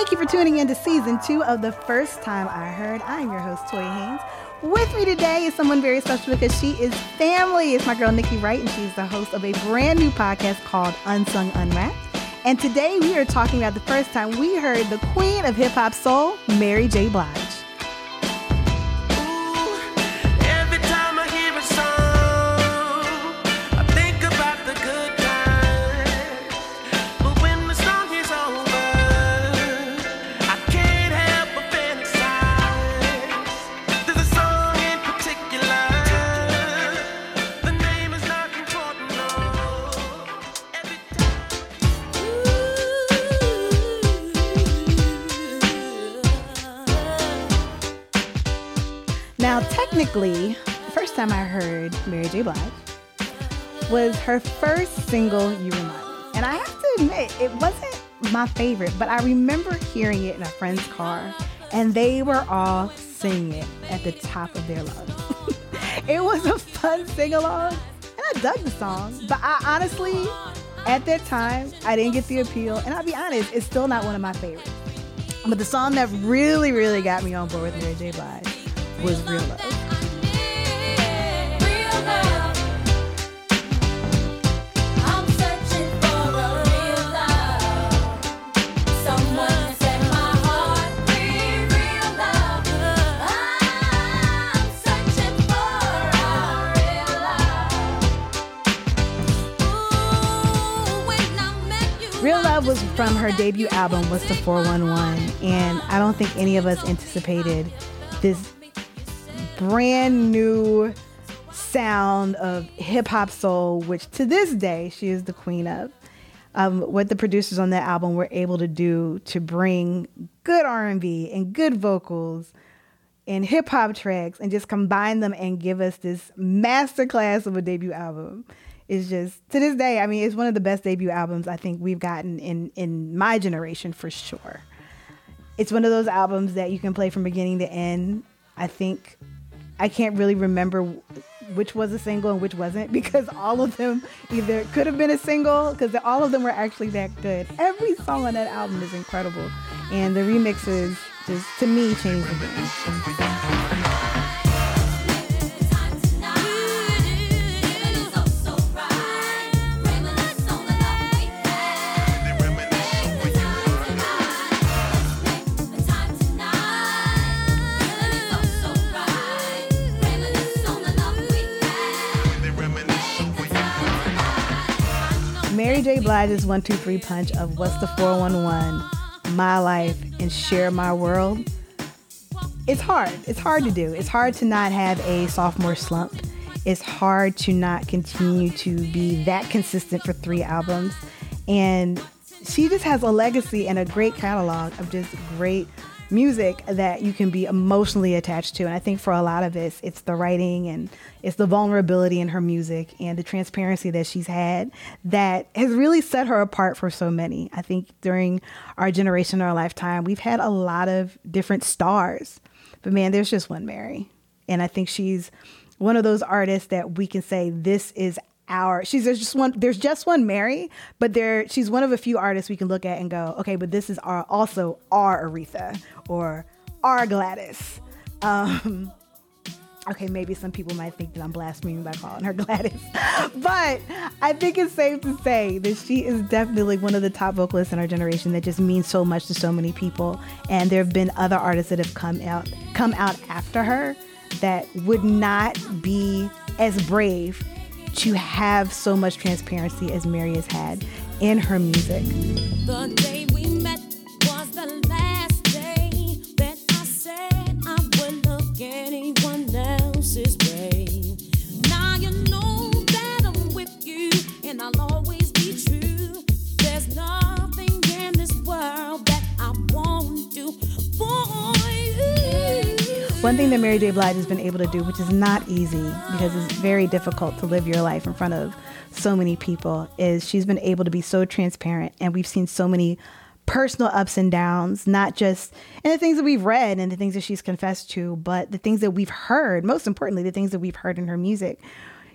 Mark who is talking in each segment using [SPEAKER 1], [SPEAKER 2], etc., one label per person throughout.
[SPEAKER 1] Thank you for tuning in to season two of The First Time I Heard. I'm your host, Toy Haynes. With me today is someone very special because she is family. It's my girl, Nikki Wright, and she's the host of a brand new podcast called Unsung Unwrapped. And today we are talking about the first time we heard the queen of hip hop soul, Mary J. Blige. Technically, the first time I heard Mary J. Blige was her first single, You Remind Me. And I have to admit, it wasn't my favorite, but I remember hearing it in a friend's car, and they were all singing it at the top of their lungs. it was a fun sing along, and I dug the song, but I honestly, at that time, I didn't get the appeal, and I'll be honest, it's still not one of my favorites. But the song that really, really got me on board with Mary J. Blige was Real Love was from her debut album, What's the 411? And I don't think any of us anticipated this brand new sound of hip hop soul, which to this day she is the queen of. Um, what the producers on that album were able to do to bring good R&B and good vocals and hip hop tracks and just combine them and give us this masterclass of a debut album is just to this day. I mean, it's one of the best debut albums I think we've gotten in in my generation for sure. It's one of those albums that you can play from beginning to end. I think I can't really remember which was a single and which wasn't because all of them either could have been a single because all of them were actually that good. Every song on that album is incredible, and the remixes just to me changed the game. Mary J. Blige's one, two, three punch of What's the 411, My Life, and Share My World. It's hard. It's hard to do. It's hard to not have a sophomore slump. It's hard to not continue to be that consistent for three albums. And she just has a legacy and a great catalog of just great music that you can be emotionally attached to. And I think for a lot of us, it's the writing and it's the vulnerability in her music and the transparency that she's had that has really set her apart for so many. I think during our generation, our lifetime, we've had a lot of different stars. But man, there's just one Mary. And I think she's one of those artists that we can say this is our she's there's just one there's just one Mary, but there she's one of a few artists we can look at and go, okay, but this is our also our Aretha or our Gladys. Um, okay, maybe some people might think that I'm blaspheming by calling her Gladys, but I think it's safe to say that she is definitely one of the top vocalists in our generation that just means so much to so many people. And there have been other artists that have come out come out after her that would not be as brave to have so much transparency as Mary has had in her music. The day one thing that Mary J. Blige has been able to do, which is not easy because it's very difficult to live your life in front of so many people, is she's been able to be so transparent. And we've seen so many personal ups and downs, not just in the things that we've read and the things that she's confessed to, but the things that we've heard, most importantly, the things that we've heard in her music.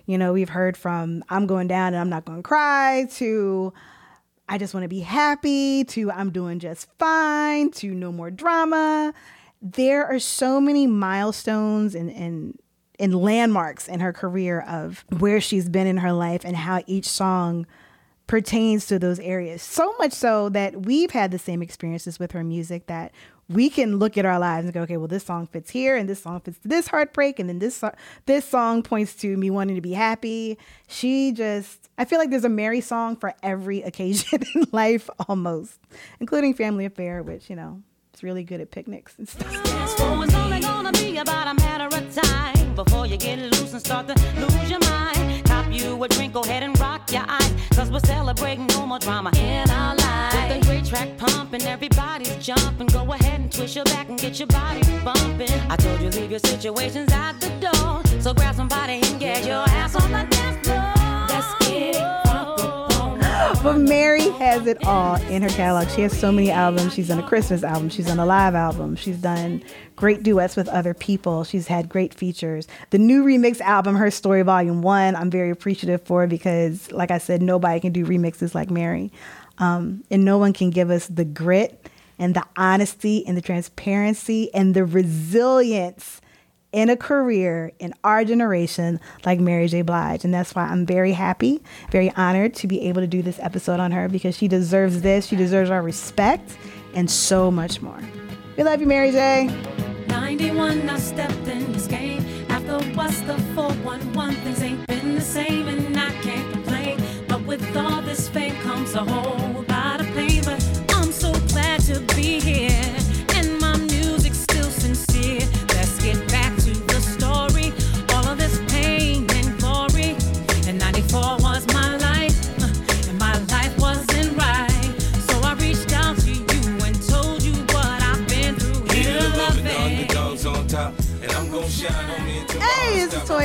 [SPEAKER 1] You know, we've heard from I'm going down and I'm not going to cry to I just want to be happy to I'm doing just fine to no more drama. There are so many milestones and, and, and landmarks in her career of where she's been in her life and how each song pertains to those areas. So much so that we've had the same experiences with her music that we can look at our lives and go, okay, well, this song fits here, and this song fits this heartbreak, and then this this song points to me wanting to be happy. She just, I feel like there's a Mary song for every occasion in life, almost, including Family Affair, which you know is really good at picnics and stuff. before you get loose and start to lose your mind. Cop you a drink, go ahead and rock your eyes. Cause we're celebrating no more drama in our lives. With a great track pumping, everybody's jumping. Go ahead and twist your back and get your body bumping. I told you leave your situations at the door. So grab somebody and get your ass on the dance floor. But Mary has it all in her catalog. She has so many albums. She's done a Christmas album. She's done a live album. She's done great duets with other people. She's had great features. The new remix album, Her Story Volume 1, I'm very appreciative for because, like I said, nobody can do remixes like Mary. Um, and no one can give us the grit and the honesty and the transparency and the resilience in a career in our generation like Mary J. Blige. And that's why I'm very happy, very honored to be able to do this episode on her because she deserves this. She deserves our respect and so much more. We love you, Mary J. 91, I stepped in this game. After what's the 411, things ain't been the same, and I can't complain. But with all this fame comes a whole lot of pain. But I'm so glad to be here.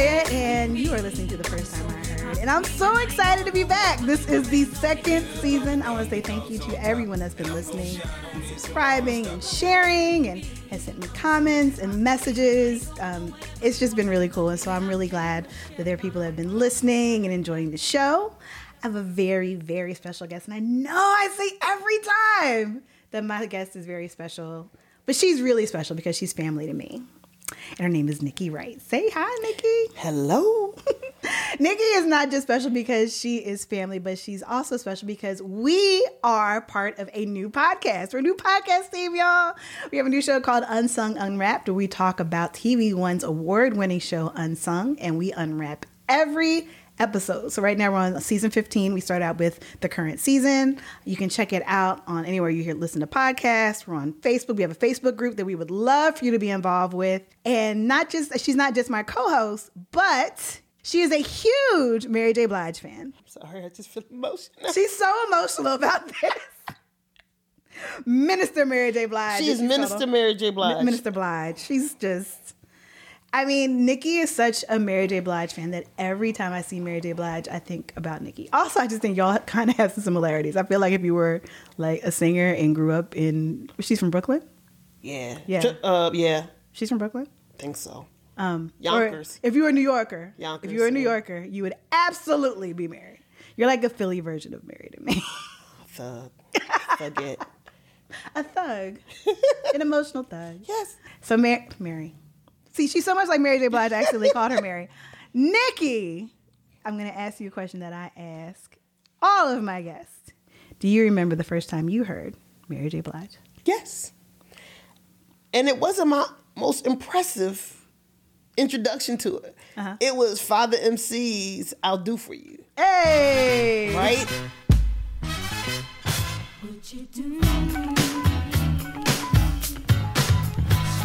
[SPEAKER 1] And you are listening to the first time I heard. And I'm so excited to be back. This is the second season. I want to say thank you to everyone that's been listening and subscribing and sharing and has sent me comments and messages. Um, it's just been really cool. And so I'm really glad that there are people that have been listening and enjoying the show. I have a very, very special guest. And I know I say every time that my guest is very special, but she's really special because she's family to me and her name is Nikki Wright. Say hi, Nikki.
[SPEAKER 2] Hello.
[SPEAKER 1] Nikki is not just special because she is family, but she's also special because we are part of a new podcast. We're a new podcast team, y'all. We have a new show called Unsung Unwrapped, where we talk about TV One's award winning show, Unsung, and we unwrap every episodes. So right now we're on season 15. We start out with the current season. You can check it out on anywhere you hear listen to podcasts. We're on Facebook. We have a Facebook group that we would love for you to be involved with. And not just she's not just my co-host, but she is a huge Mary J. Blige fan.
[SPEAKER 2] I'm sorry, I just feel emotional.
[SPEAKER 1] She's so emotional about this. Minister Mary J. Blige.
[SPEAKER 2] She is Minister Mary J. Blige.
[SPEAKER 1] Minister Blige. She's just I mean, Nikki is such a Mary J. Blige fan that every time I see Mary J. Blige, I think about Nikki. Also, I just think y'all kind of have some similarities. I feel like if you were like a singer and grew up in, she's from Brooklyn.
[SPEAKER 2] Yeah.
[SPEAKER 1] Yeah.
[SPEAKER 2] Uh, yeah.
[SPEAKER 1] She's from Brooklyn.
[SPEAKER 2] I think so.
[SPEAKER 1] Um,
[SPEAKER 2] Yonkers.
[SPEAKER 1] If you were a New Yorker,
[SPEAKER 2] Yonkers,
[SPEAKER 1] if you were a New. Yorker, you would absolutely be married. You're like a Philly version of Mary to me.
[SPEAKER 2] Thug. Forget.
[SPEAKER 1] a thug, an emotional thug.
[SPEAKER 2] Yes.
[SPEAKER 1] So Mary, Mary, See, she's so much like Mary J. Blige. I actually called her Mary. Nikki, I'm going to ask you a question that I ask all of my guests. Do you remember the first time you heard Mary J. Blige?
[SPEAKER 2] Yes. And it wasn't my most impressive introduction to it.
[SPEAKER 1] Uh-huh.
[SPEAKER 2] It was Father MC's I'll Do For You.
[SPEAKER 1] Hey!
[SPEAKER 2] Right?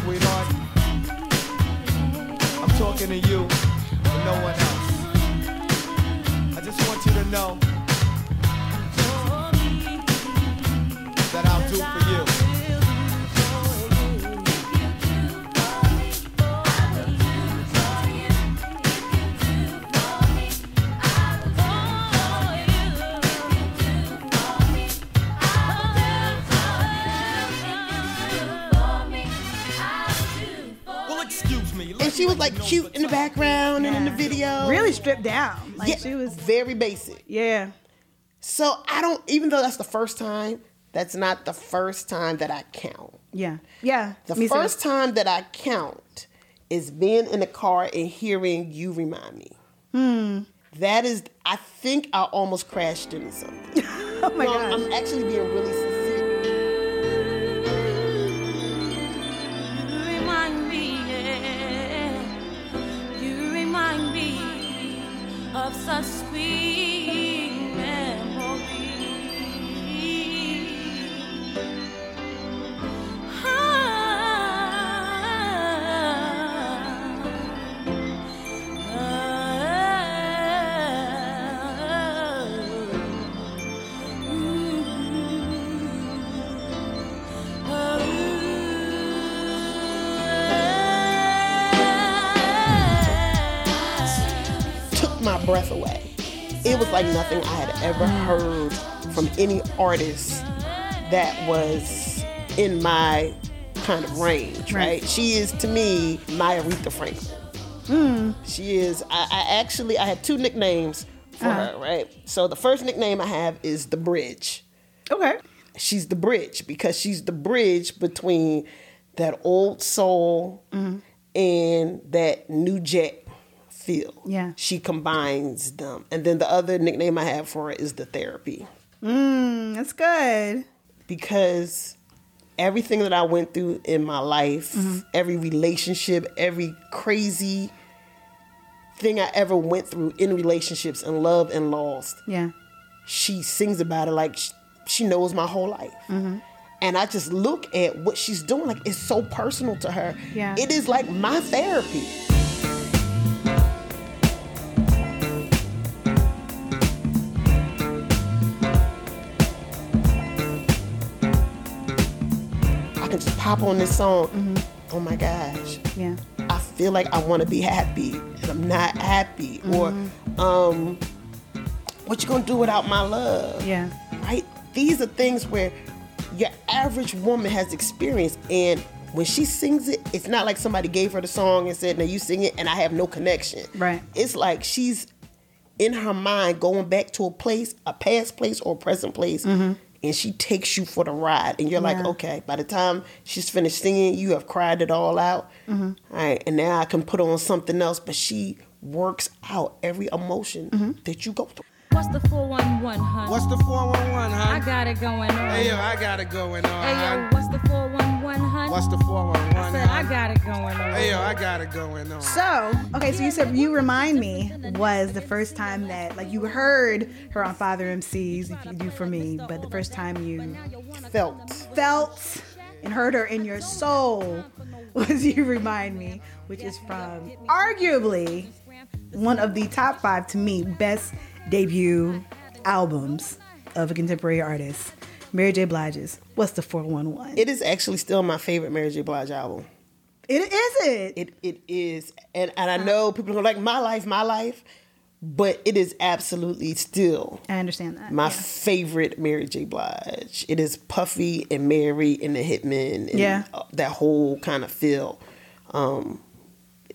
[SPEAKER 3] Sweetheart, I'm talking to you and no one else. I just want you to know that I'll do for you.
[SPEAKER 2] She was like cute in the background and in the video.
[SPEAKER 1] Really stripped down. Like
[SPEAKER 2] Yeah,
[SPEAKER 1] she was,
[SPEAKER 2] very basic.
[SPEAKER 1] yeah.
[SPEAKER 2] So I don't, even though that's the first time, that's not the first time that I count.
[SPEAKER 1] Yeah. Yeah.
[SPEAKER 2] The
[SPEAKER 1] too.
[SPEAKER 2] first time that I count is being in the car and hearing you remind me.
[SPEAKER 1] Hmm.
[SPEAKER 2] That is, I think I almost crashed into something.
[SPEAKER 1] Oh my
[SPEAKER 2] No,
[SPEAKER 1] gosh.
[SPEAKER 2] I'm actually being really sincere.
[SPEAKER 4] Of such sweet
[SPEAKER 2] my breath away. It was like nothing I had ever heard from any artist that was in my kind of range, right?
[SPEAKER 1] Right.
[SPEAKER 2] She is to me my Aretha Franklin. Hmm. She is. I, I actually I had two nicknames for uh-huh. her, right? So the first nickname I have is the Bridge.
[SPEAKER 1] Okay.
[SPEAKER 2] She's the bridge because she's the bridge between that old soul mm-hmm. and that new jack feel.
[SPEAKER 1] Yeah.
[SPEAKER 2] She combines them. And then the other nickname I have for her is the therapy
[SPEAKER 1] Mm, that's good.
[SPEAKER 2] because everything that I went through in my life,
[SPEAKER 1] Mm-hmm.
[SPEAKER 2] every relationship, every crazy thing I ever went through in relationships and love and lost,
[SPEAKER 1] Yeah.
[SPEAKER 2] she sings about it like she, she knows my whole life.
[SPEAKER 1] Mm-hmm.
[SPEAKER 2] And I just look at what she's doing, like it's so personal to her.
[SPEAKER 1] Yeah.
[SPEAKER 2] It is like my therapy. Pop on this song.
[SPEAKER 1] Mm-hmm.
[SPEAKER 2] Oh my gosh.
[SPEAKER 1] Yeah.
[SPEAKER 2] I feel like I want to be happy and I'm not happy.
[SPEAKER 1] Mm-hmm.
[SPEAKER 2] Or, um, what you gonna do without my love?
[SPEAKER 1] Yeah.
[SPEAKER 2] Right? These are things where your average woman has experienced. And when she sings it, it's not like somebody gave her the song and said, now you sing it and I have no connection.
[SPEAKER 1] Right.
[SPEAKER 2] It's like she's in her mind going back to a place, a past place or a present place. And she takes you for the ride, and you're like,
[SPEAKER 1] Mm-hmm.
[SPEAKER 2] Okay. By the time she's finished singing, you have cried it all out.
[SPEAKER 1] Mm-hmm.
[SPEAKER 2] All right, and now I can put on something else. But she works out every emotion
[SPEAKER 1] Mm-hmm.
[SPEAKER 2] that you go through.
[SPEAKER 4] What's the 411, hun?
[SPEAKER 3] What's the 411,
[SPEAKER 4] I got it going on.
[SPEAKER 3] Hey, yo, I got it going on,
[SPEAKER 4] Hey, yo, what's the 411, hun?
[SPEAKER 3] What's the 411,
[SPEAKER 4] I said, I got it going on.
[SPEAKER 3] Hey, yo, I got it going on.
[SPEAKER 1] So, okay, so you said You Remind Me was the first time that, like, you heard her on Father MC's, If You Do For Me, but the first time you
[SPEAKER 2] Felt.
[SPEAKER 1] felt and heard her in your soul was You Remind Me, which is from arguably one of the top five, to me, best debut albums of a contemporary artist, Mary J. Blige's What's the 411?
[SPEAKER 2] It is actually still my favorite Mary J. Blige album.
[SPEAKER 1] it is it.
[SPEAKER 2] It it is, and and I know people are like my life, my life, but it is absolutely still
[SPEAKER 1] I understand that.
[SPEAKER 2] my
[SPEAKER 1] yeah.
[SPEAKER 2] favorite Mary J. Blige. It is Puffy and Mary and the Hitman. And
[SPEAKER 1] Yeah.
[SPEAKER 2] uh, that whole kind of feel. Um,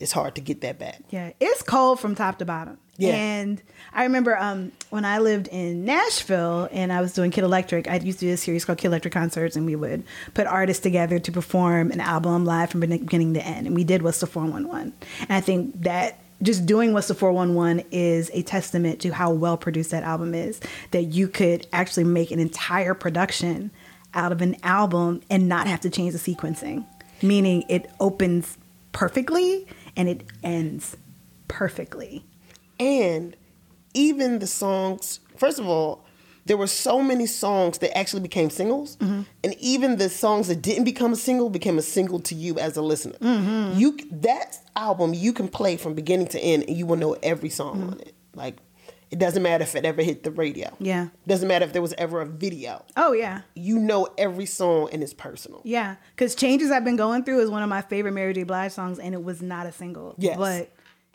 [SPEAKER 2] it's hard to get that back.
[SPEAKER 1] Yeah, it's cold from top to bottom.
[SPEAKER 2] Yeah.
[SPEAKER 1] And I remember um, when I lived in Nashville and I was doing Kid Electric, I used to do a series called Kid Electric Concerts, and we would put artists together to perform an album live from beginning to end. And we did What's the 411. And I think that just doing What's the 411 is a testament to how well produced that album is. That you could actually make an entire production out of an album and not have to change the sequencing, meaning it opens perfectly and it ends perfectly.
[SPEAKER 2] And even the songs, first of all, there were so many songs that actually became singles,
[SPEAKER 1] Mm-hmm.
[SPEAKER 2] and even the songs that didn't become a single became a single to you as a listener.
[SPEAKER 1] Mm-hmm.
[SPEAKER 2] You that album you can play from beginning to end, and you will know every song on it. Like it doesn't matter if it ever hit the radio.
[SPEAKER 1] Mm-hmm. Yeah.
[SPEAKER 2] doesn't matter if there was ever a video.
[SPEAKER 1] Oh yeah,
[SPEAKER 2] You know every song, and it's personal.
[SPEAKER 1] yeah. Because "Changes I've Been Going Through" is one of my favorite Mary J. Blige songs, and it was not a single.
[SPEAKER 2] Yes.
[SPEAKER 1] but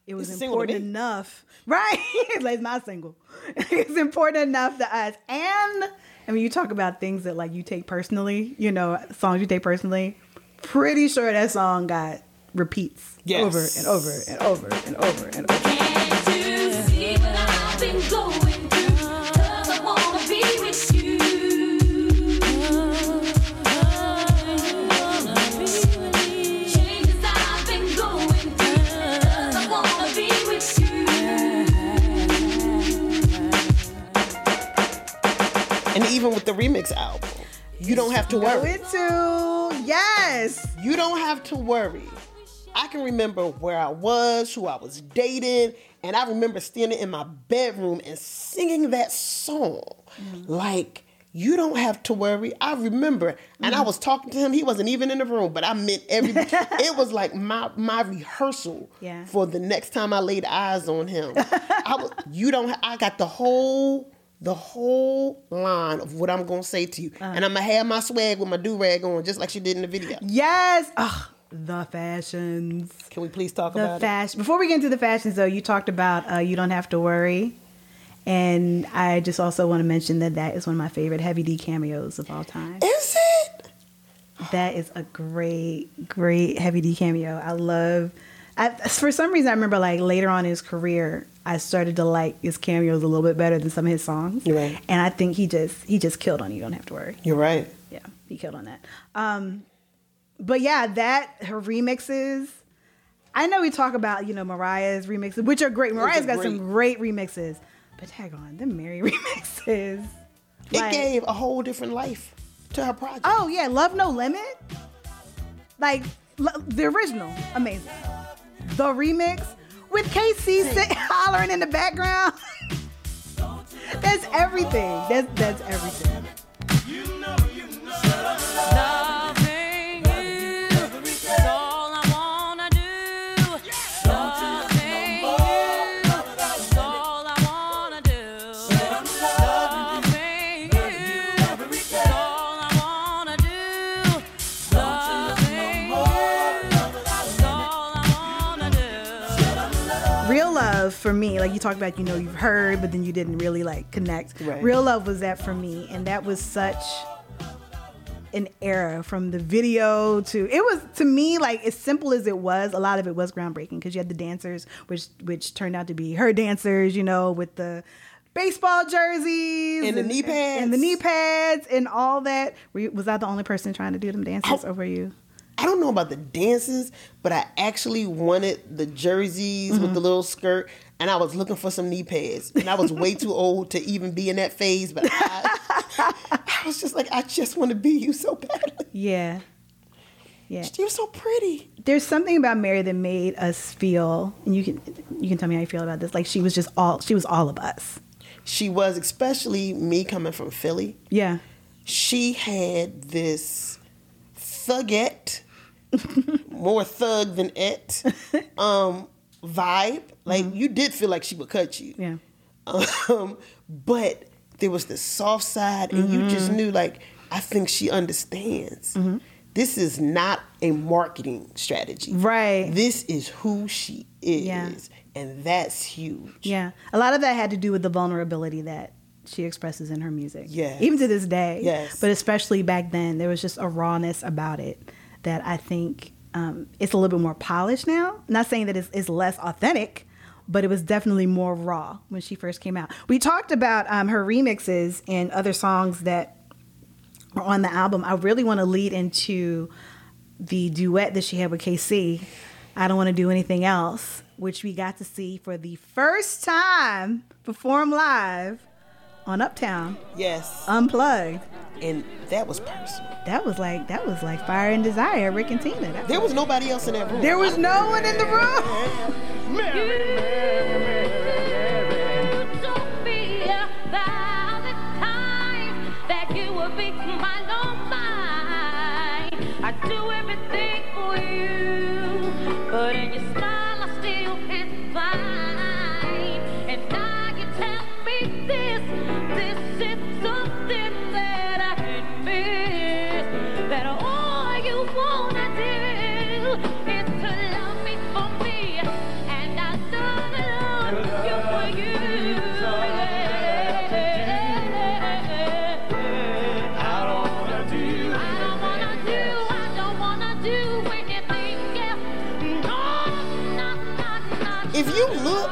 [SPEAKER 1] it was
[SPEAKER 2] It's a single to
[SPEAKER 1] important enough, right? like it's not single. it's important enough to us, and I mean, you talk about things that like you take personally. You know, songs you take personally. Pretty sure that song got repeats
[SPEAKER 2] Yes.
[SPEAKER 1] over and over and over and over and over.
[SPEAKER 2] Even with the remix album, you don't have to worry.
[SPEAKER 1] into yes.
[SPEAKER 2] You don't have to worry. I can remember where I was, who I was dating, and I remember standing in my bedroom and singing that song. Like, you don't have to worry. I remember, and I was talking to him. He wasn't even in the room, but I meant every. it was like my my rehearsal
[SPEAKER 1] Yeah.
[SPEAKER 2] for the next time I laid eyes on him. I was, you don't. I got the whole the whole line of what I'm gonna say to you, and I'm gonna have my swag with my do rag on, just like she did in the video.
[SPEAKER 1] Yes. Ugh, the fashions.
[SPEAKER 2] Can we please talk
[SPEAKER 1] The
[SPEAKER 2] about
[SPEAKER 1] fashion. Before we get into the fashions, though, you talked about uh, you don't have to worry, and I just also want to mention that that is one of my favorite Heavy D cameos of all time.
[SPEAKER 2] Is it?
[SPEAKER 1] That is a great, great Heavy D cameo. I love. I, for some reason, I remember like later on in his career, I started to like his cameos a little bit better than some of his songs.
[SPEAKER 2] Right.
[SPEAKER 1] And I think he just he just killed on you. Don't have to worry.
[SPEAKER 2] You're right.
[SPEAKER 1] Yeah, he killed on that. Um, but yeah, that her remixes. I know we talk about you know Mariah's remixes, which are great. Mariah's got some great remixes, but tag on the Mary remixes.
[SPEAKER 2] It
[SPEAKER 1] Like-
[SPEAKER 2] gave a whole different life to her project.
[SPEAKER 1] Oh yeah, Love No Limit. Like the original, amazing. The remix with K-Ci sit, hollering in the background. that's everything. That's that's everything.
[SPEAKER 5] Loving
[SPEAKER 1] for me, like you talked about, you know, you've heard, but then you didn't really like connect.
[SPEAKER 2] Right.
[SPEAKER 1] Real love was that for me, and that was such an era from the video to it was to me like as simple as it was a lot of it was groundbreaking because you had the dancers which which turned out to be her dancers you know with the baseball jerseys
[SPEAKER 2] And the knee pads.
[SPEAKER 1] and the knee pads and all that Were you, was I the only person trying to do them dances
[SPEAKER 2] Oh.
[SPEAKER 1] or were you
[SPEAKER 2] I don't know about the dances, but I actually wanted the jerseys with
[SPEAKER 1] Mm-hmm.
[SPEAKER 2] the little skirt, and I was looking for some knee pads. And I was way too old to even be in that phase, but I, I was just like, I just want to be you so badly.
[SPEAKER 1] yeah yeah
[SPEAKER 2] You're so pretty.
[SPEAKER 1] there's something about Mary that made us feel, and you can you can tell me how you feel about this. Like she was just all she was all of us.
[SPEAKER 2] She was, especially me coming from Philly.
[SPEAKER 1] Yeah,
[SPEAKER 2] she had this thugette, more thug than it, um, vibe. Like mm-hmm. you did feel like she would cut you.
[SPEAKER 1] yeah,
[SPEAKER 2] Um, but there was the soft side, and you just mm-hmm. knew, like, I think she understands. Mm-hmm. This is not a marketing strategy.
[SPEAKER 1] Right.
[SPEAKER 2] This is who she is.
[SPEAKER 1] Yeah.
[SPEAKER 2] And that's huge.
[SPEAKER 1] yeah. A lot of that had to do with the vulnerability that she expresses in her music.
[SPEAKER 2] Yes.
[SPEAKER 1] even to this day.
[SPEAKER 2] Yes.
[SPEAKER 1] but especially back then, there was just a rawness about it that I think um, it's a little bit more polished now. Not saying that it's, it's less authentic. But it was definitely more raw when she first came out. We talked about um, her remixes and other songs that are on the album, I really want to lead into the duet that she had with K-Ci. I don't want to do anything else, which we got to see for the first time perform live on Uptown
[SPEAKER 2] Yes.
[SPEAKER 1] Unplugged.
[SPEAKER 2] and that was personal.
[SPEAKER 1] That was like that was like Fire and Desire, Rick and Teena. That-
[SPEAKER 2] There was nobody else in that room.
[SPEAKER 1] there was no one in the room.
[SPEAKER 5] Don't
[SPEAKER 2] if you look,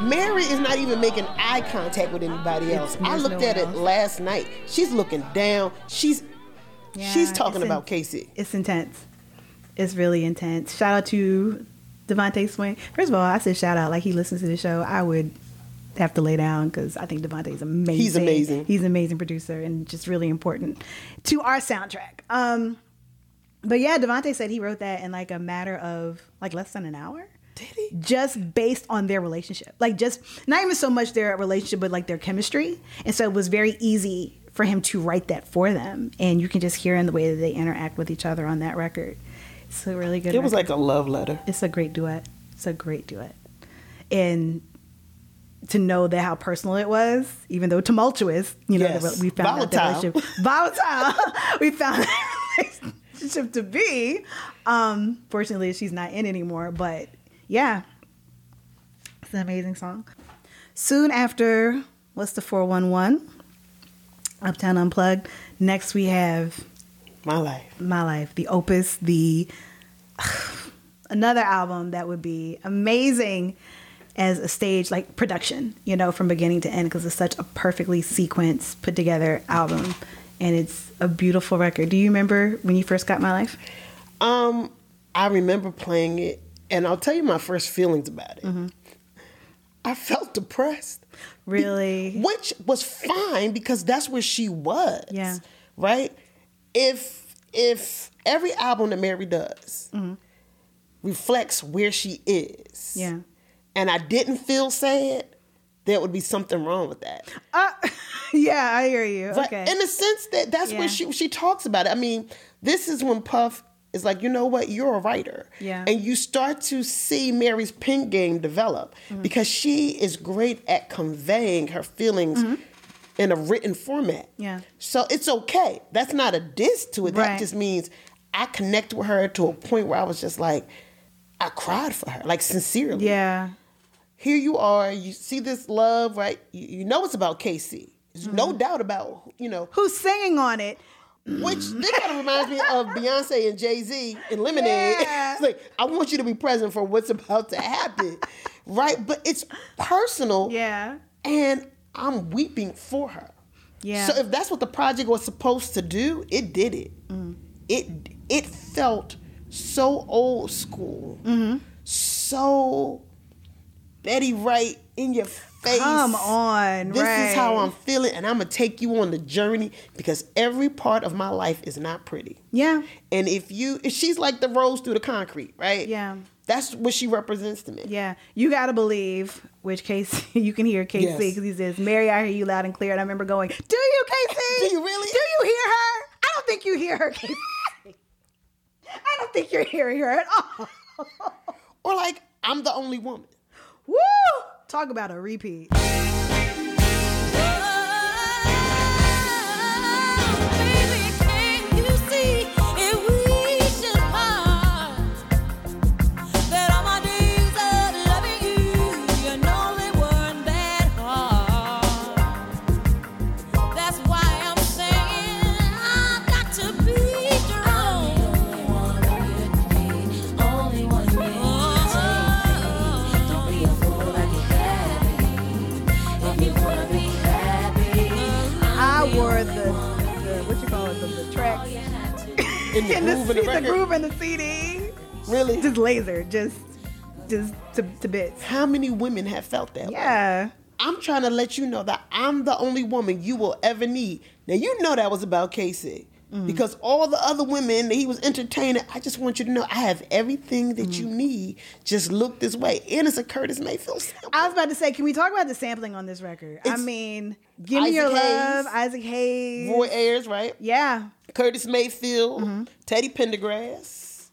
[SPEAKER 2] Mary is not even making eye contact with anybody else. I looked
[SPEAKER 1] no
[SPEAKER 2] at it last night. She's looking down. She's
[SPEAKER 1] Yeah,
[SPEAKER 2] she's talking about
[SPEAKER 1] in-
[SPEAKER 2] K-Ci.
[SPEAKER 1] It's intense. It's really intense. Shout out to DeVante Swing. First of all, I said shout out like he listens to the show. I would have to lay down because I think DeVante is amazing.
[SPEAKER 2] He's amazing.
[SPEAKER 1] He's an amazing producer and just really important to our soundtrack. Um, but yeah, DeVante said he wrote that in like a matter of like less than an hour.
[SPEAKER 2] Did he?
[SPEAKER 1] Just based on their relationship, like just not even so much their relationship, but like their chemistry. And so it was very easy for him to write that for them, and you can just hear in the way that they interact with each other on that record. It's a really good.
[SPEAKER 2] It was like a love letter.
[SPEAKER 1] it's a great duet. It's a great duet. And to know that how personal it was, even though tumultuous, you know,
[SPEAKER 2] Yes.
[SPEAKER 1] we found
[SPEAKER 2] Volatile.
[SPEAKER 1] that relationship volatile. we found that relationship to be. Um, fortunately, she's not in anymore, but yeah, it's an amazing song. Soon after, what's the four one one? Uptown Unplugged. Next, we have
[SPEAKER 2] My life.
[SPEAKER 1] my life the opus the another album that would be amazing as a stage like production you know from beginning to end because it's such a perfectly sequenced put together album and it's a beautiful record do you remember when you first got my life
[SPEAKER 2] Um, I remember playing it, and I'll tell you my first feelings about it.
[SPEAKER 1] Mm-hmm.
[SPEAKER 2] I felt depressed.
[SPEAKER 1] really
[SPEAKER 2] which was fine because that's where she was.
[SPEAKER 1] Yeah.
[SPEAKER 2] Right. If if every album that Mary does reflects where she is,
[SPEAKER 1] yeah
[SPEAKER 2] and I didn't feel sad, there would be something wrong with that.
[SPEAKER 1] uh, yeah i hear you
[SPEAKER 2] But
[SPEAKER 1] okay
[SPEAKER 2] in the sense that that's
[SPEAKER 1] Yeah.
[SPEAKER 2] where she she talks about it. I mean, this is when Puff is like, you know what, you're a writer.
[SPEAKER 1] Yeah.
[SPEAKER 2] And you start to see Mary's pen game develop
[SPEAKER 1] Mm-hmm.
[SPEAKER 2] because she is great at conveying her feelings in a written format.
[SPEAKER 1] Mm-hmm. Yeah.
[SPEAKER 2] So it's okay. That's not a diss to it. That just means I connect with her to a point where I was just like, I cried for her, like sincerely
[SPEAKER 1] yeah
[SPEAKER 2] here you are, you see this love, right? You, you know it's about K-Ci. There's no
[SPEAKER 1] Mm-hmm.
[SPEAKER 2] doubt about, you know,
[SPEAKER 1] who's singing on it
[SPEAKER 2] which this kind of reminds me of Beyonce and Jay Z in Lemonade.
[SPEAKER 1] Yeah.
[SPEAKER 2] it's like, I want you to be present for what's about to happen, right? But it's personal,
[SPEAKER 1] yeah
[SPEAKER 2] and I'm weeping for her.
[SPEAKER 1] Yeah.
[SPEAKER 2] So if that's what the project was supposed to do, it did it.
[SPEAKER 1] Mm.
[SPEAKER 2] It it felt so old school,
[SPEAKER 1] Mm-hmm.
[SPEAKER 2] so Betty Wright in your face.
[SPEAKER 1] Come on,
[SPEAKER 2] This is how. I'm feeling, and I'm gonna take you on the journey because every part of my life is not pretty.
[SPEAKER 1] yeah
[SPEAKER 2] And if you, if she's like the rose through the concrete, right?
[SPEAKER 1] Yeah.
[SPEAKER 2] That's what she represents to me.
[SPEAKER 1] Yeah, you gotta believe. Which case you can hear K-Ci
[SPEAKER 2] Yes.
[SPEAKER 1] because he says, "Mary, I hear you loud and clear." And I remember going, "Do you, K-Ci?
[SPEAKER 2] Do you really?
[SPEAKER 1] Do you hear her? I don't think you hear her, K-Ci. I don't think you're hearing her at all."
[SPEAKER 2] Or like, I'm the only woman.
[SPEAKER 1] Woo! Talk about a repeat.
[SPEAKER 2] In the
[SPEAKER 1] and the,
[SPEAKER 2] groove in the
[SPEAKER 1] the
[SPEAKER 2] record.
[SPEAKER 1] groove and the CD,
[SPEAKER 2] Really?
[SPEAKER 1] just laser, just just to, to bits.
[SPEAKER 2] How many women have felt that? way?
[SPEAKER 1] Yeah,
[SPEAKER 2] I'm trying to let you know that I'm the only woman you will ever need. Now you know that was about K-Ci.
[SPEAKER 1] Mm.
[SPEAKER 2] Because all the other women that he was entertaining, I just want you to know I have everything that
[SPEAKER 1] Mm.
[SPEAKER 2] you need. Just look this way. And it's a Curtis Mayfield sample.
[SPEAKER 1] I was about to say, can we talk about the sampling on this record? I mean, give me
[SPEAKER 2] Isaac
[SPEAKER 1] your
[SPEAKER 2] Hayes.
[SPEAKER 1] love, Isaac Hayes.
[SPEAKER 2] Roy Ayers, right?
[SPEAKER 1] Yeah,
[SPEAKER 2] Curtis Mayfield,
[SPEAKER 1] Mm-hmm.
[SPEAKER 2] Teddy Pendergrass.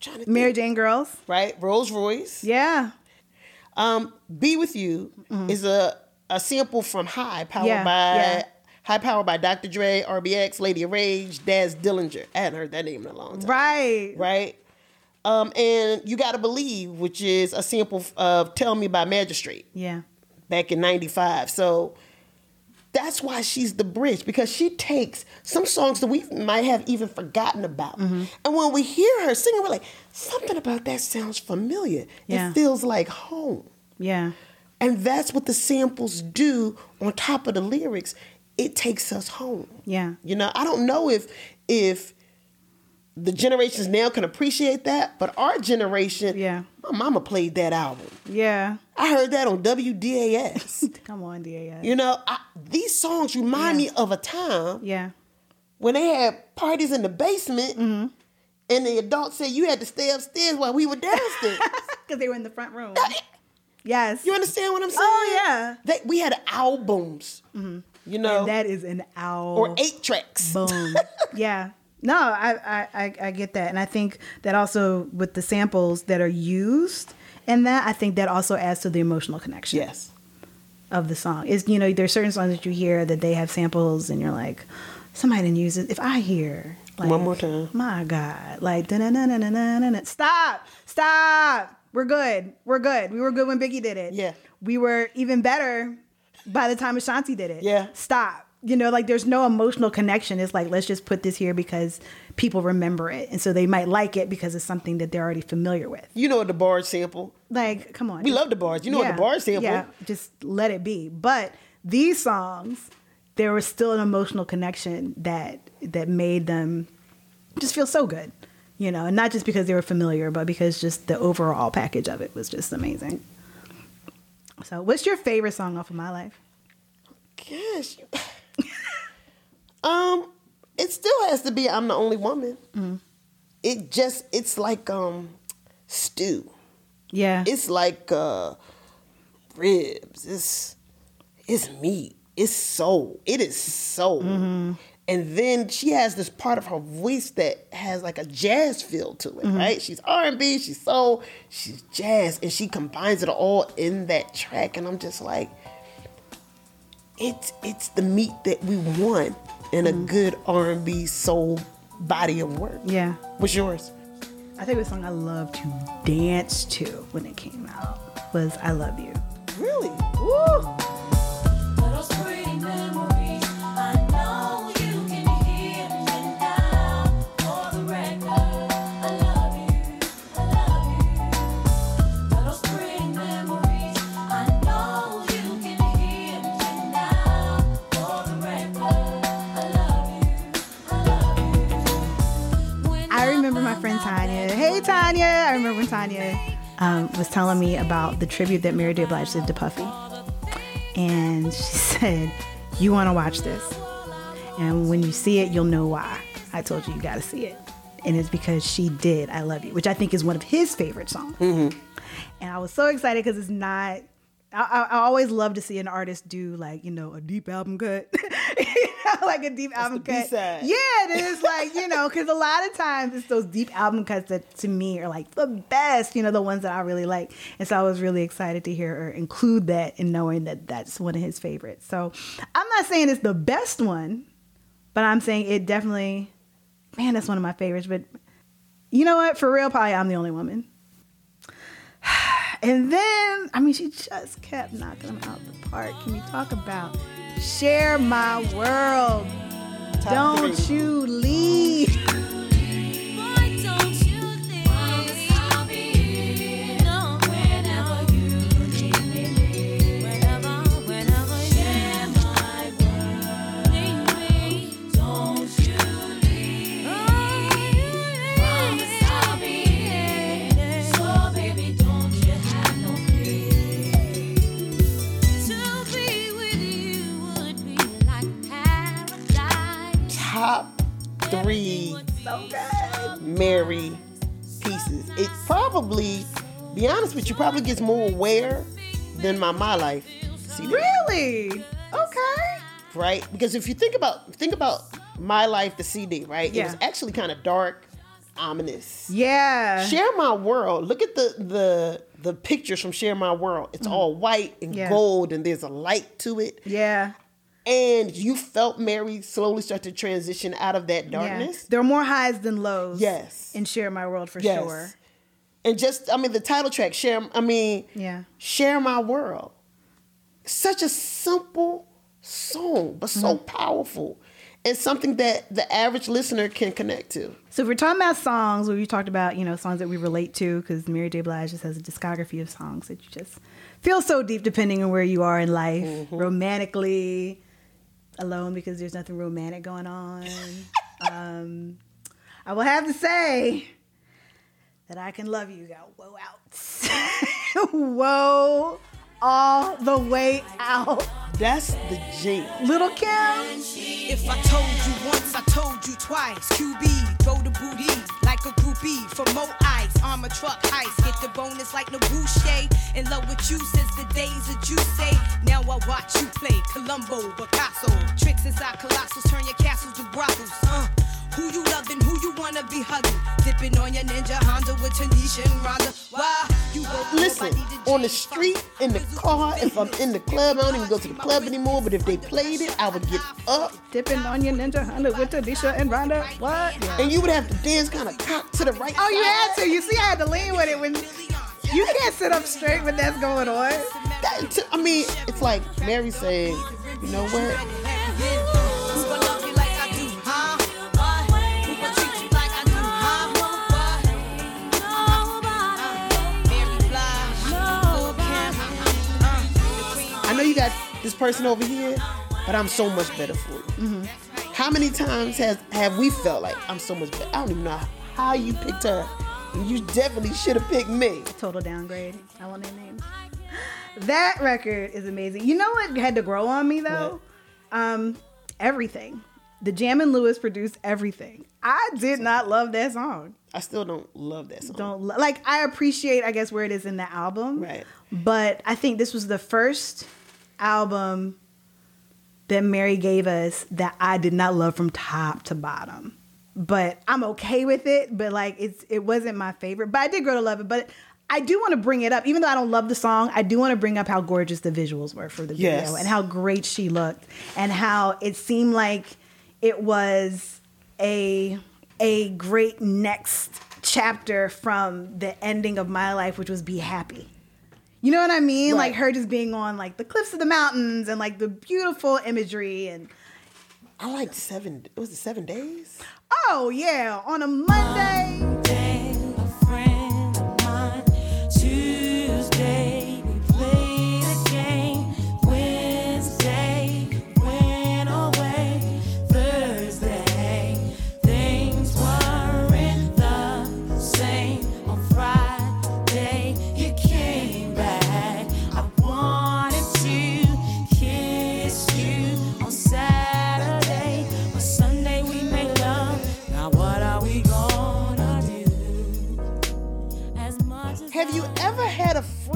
[SPEAKER 2] Trying to think,
[SPEAKER 1] Mary Jane Girls.
[SPEAKER 2] right? Rose Royce.
[SPEAKER 1] Yeah,
[SPEAKER 2] Um, Be With You is a, a sample from High, powered
[SPEAKER 1] Mm-hmm. Yeah,
[SPEAKER 2] by
[SPEAKER 1] yeah.
[SPEAKER 2] High Powered by Dr. Dre, RBX, Lady of Rage, Daz Dillinger. I hadn't heard that name in a long time.
[SPEAKER 1] right.
[SPEAKER 2] Right? Um, and You Gotta Believe, which is a sample of Tell Me by Magistrate
[SPEAKER 1] Yeah,
[SPEAKER 2] back in 95. So that's why she's the bridge because she takes some songs that we might have even forgotten about.
[SPEAKER 1] Mm-hmm.
[SPEAKER 2] And when we hear her singing, we're like, something about that sounds familiar.
[SPEAKER 1] Yeah.
[SPEAKER 2] It feels like home.
[SPEAKER 1] yeah,
[SPEAKER 2] And that's what the samples do on top of the lyrics. It takes us home.
[SPEAKER 1] yeah.
[SPEAKER 2] You know, I don't know if if the generations now can appreciate that, but our generation,
[SPEAKER 1] Yeah.
[SPEAKER 2] my mama played that album.
[SPEAKER 1] Yeah.
[SPEAKER 2] I heard that on WDAS.
[SPEAKER 1] Come on, DAS.
[SPEAKER 2] you know, I, these songs remind me of a time
[SPEAKER 1] Yeah.
[SPEAKER 2] when they had parties in the basement,
[SPEAKER 1] Mm-hmm.
[SPEAKER 2] and the adults said you had to stay upstairs while we were downstairs.
[SPEAKER 1] Because they were in the front room. Yes.
[SPEAKER 2] you understand what I'm saying?
[SPEAKER 1] Oh, yeah.
[SPEAKER 2] They, we had albums. You know,
[SPEAKER 1] And that is an owl.
[SPEAKER 2] or eight tracks.
[SPEAKER 1] Boom. yeah. No, I, I, I, I get that. And I think that also with the samples that are used and that, I think that also adds to the emotional connection
[SPEAKER 2] Yes.
[SPEAKER 1] of the song. Is you know, there's certain songs that you hear that they have samples and you're like, somebody didn't use it. If I hear like,
[SPEAKER 2] One more time.
[SPEAKER 1] My God. Like da-na-na-na-na-na-na. Stop. Stop. We're good. We're good. We were good when Biggie did it.
[SPEAKER 2] Yeah.
[SPEAKER 1] We were even better by the time Ashanti did it.
[SPEAKER 2] Yeah.
[SPEAKER 1] Stop. You know, like there's no emotional connection. It's like let's just put this here because people remember it, and so they might like it because it's something that they're already familiar with.
[SPEAKER 2] You know the bars sample.
[SPEAKER 1] Like, come on,
[SPEAKER 2] We love the bars. You know what the bars sample.
[SPEAKER 1] Yeah, just let it be. But these songs, there was still an emotional connection that that made them just feel so good, you know, and not just because they were familiar, but because just the overall package of it was just amazing. So, what's your favorite song off of My Life?
[SPEAKER 2] Gosh. um, it still has to be I'm the only woman.
[SPEAKER 1] Mm-hmm.
[SPEAKER 2] It just it's like um stew.
[SPEAKER 1] Yeah,
[SPEAKER 2] It's like uh ribs. It's it's meat. It's soul. It is soul.
[SPEAKER 1] Mm-hmm.
[SPEAKER 2] And then she has this part of her voice that has like a jazz feel to it,
[SPEAKER 1] Mm-hmm.
[SPEAKER 2] right? She's R and B, she's soul, she's jazz, and she combines it all in that track. And I'm just like, it's it's the meat that we want in
[SPEAKER 1] Mm-hmm.
[SPEAKER 2] a good R and B soul body of work.
[SPEAKER 1] yeah.
[SPEAKER 2] What's yours?
[SPEAKER 1] I think the song I love to dance to when it came out was "I Love You."
[SPEAKER 2] Really?
[SPEAKER 1] Woo! Tanya, I remember when Tanya um, was telling me about the tribute that Mary J. Blige did to Puffy, and she said, "You want to watch this, and when you see it, you'll know why." I told you you got to see it, and it's because she did "I Love You," which I think is one of his favorite songs. And I was so excited because it's not. I, I, I always love to see an artist do like you know a deep album cut, know, like a deep album cut.
[SPEAKER 2] B-side.
[SPEAKER 1] Yeah, it is like you know because a lot of times it's those deep album cuts that to me are like the best. You know the ones that I really like, and so I was really excited to hear her include that in knowing that that's one of his favorites. So I'm not saying it's the best one, but I'm saying it definitely, man, that's one of my favorites. But you know what? For real, probably I'm the only woman. And then, I mean, she just kept knocking them out of the park. Can we talk about Share My World?
[SPEAKER 2] Top
[SPEAKER 1] Don't
[SPEAKER 2] three.
[SPEAKER 1] you leave.
[SPEAKER 2] Three
[SPEAKER 1] So.
[SPEAKER 2] Mary pieces. It probably, be honest with you, probably gets more aware than my My Life CD.
[SPEAKER 1] Really? Okay.
[SPEAKER 2] Right? Because if you think about think about My Life, the CD, right?
[SPEAKER 1] Yeah.
[SPEAKER 2] It was actually kind of dark, ominous.
[SPEAKER 1] Yeah.
[SPEAKER 2] Share My World. Look at the the the pictures from Share My World. It's all white and
[SPEAKER 1] Mm. Yeah.
[SPEAKER 2] gold, and there's a light to it.
[SPEAKER 1] Yeah.
[SPEAKER 2] And you felt Mary slowly start to transition out of that
[SPEAKER 1] Yeah.
[SPEAKER 2] darkness.
[SPEAKER 1] There are more highs than lows.
[SPEAKER 2] Yes.
[SPEAKER 1] In Share My World for
[SPEAKER 2] Yes.
[SPEAKER 1] sure.
[SPEAKER 2] And just, I mean, the title track, share. I mean,
[SPEAKER 1] Yeah.
[SPEAKER 2] share my world. Such a simple song, but so
[SPEAKER 1] Mm-hmm.
[SPEAKER 2] powerful, and something that the average listener can connect to.
[SPEAKER 1] So if we're talking about songs, where we talked about you know songs that we relate to, because Mary J. Blige just has a discography of songs that you just feel so deep, depending on where you are in life,
[SPEAKER 2] Mm-hmm.
[SPEAKER 1] romantically, alone because there's nothing romantic going on. um, I will have to say that I can love you got whoa out. whoa all the way out.
[SPEAKER 2] That's the jam.
[SPEAKER 1] Lil' Kim.
[SPEAKER 6] If I told you once, I told you twice. QB, throw the booty like a groupie for more ice. Armor truck heist, get the bonus like no Boucher. In love with you since the days you say. Now I watch you play Columbo, Picasso. Tricks inside colossals, turn your castles to brothels. Uh, who you loving, who you wanna be hugging. Dipping on your ninja Honda with Tanisha and Rhonda. Why? You go
[SPEAKER 2] Listen, on the street, in the car, if I'm in the club, I don't even go to the club anymore, but if they played it, I would get up
[SPEAKER 1] Dipping on your ninja Honda with Tanisha and Rhonda. What?
[SPEAKER 2] and you would have to dance kind of cocked to the right.
[SPEAKER 1] Oh, you
[SPEAKER 2] side.
[SPEAKER 1] had to. You see, I had to lean with it when you can't sit up straight when that's going on.
[SPEAKER 2] That- t- I mean, it's like Mary saying, you know what? Know you got this person over here, but I'm so much better for you.
[SPEAKER 1] Mm-hmm.
[SPEAKER 2] How many times has have we felt like I'm so much better? I don't even know how you picked her. You definitely should have picked me.
[SPEAKER 1] Total downgrade. I want their names. That record is amazing. You know what had to grow on me though? Um, everything. The Jam and Lewis produced everything. I did not love that song.
[SPEAKER 2] I still don't love that song.
[SPEAKER 1] Don't lo- like. I appreciate, I guess, where it is in the album.
[SPEAKER 2] Right.
[SPEAKER 1] But I think this was the first album that Mary gave us that I did not love from top to bottom. But I'm okay with it. But like, it's it wasn't my favorite. But I did grow to love it. But I do want to bring it up, even though I don't love the song. I do want to bring up how gorgeous the visuals were for the
[SPEAKER 2] Yes.
[SPEAKER 1] video and how great she looked and how it seemed like it was a a great next chapter from the ending of my life, which was be happy. You know what I mean?
[SPEAKER 2] Right.
[SPEAKER 1] Like her just being on like the cliffs of the mountains and like the beautiful imagery and
[SPEAKER 2] I liked seven. It was the seven days.
[SPEAKER 1] oh yeah, on a Monday.
[SPEAKER 7] a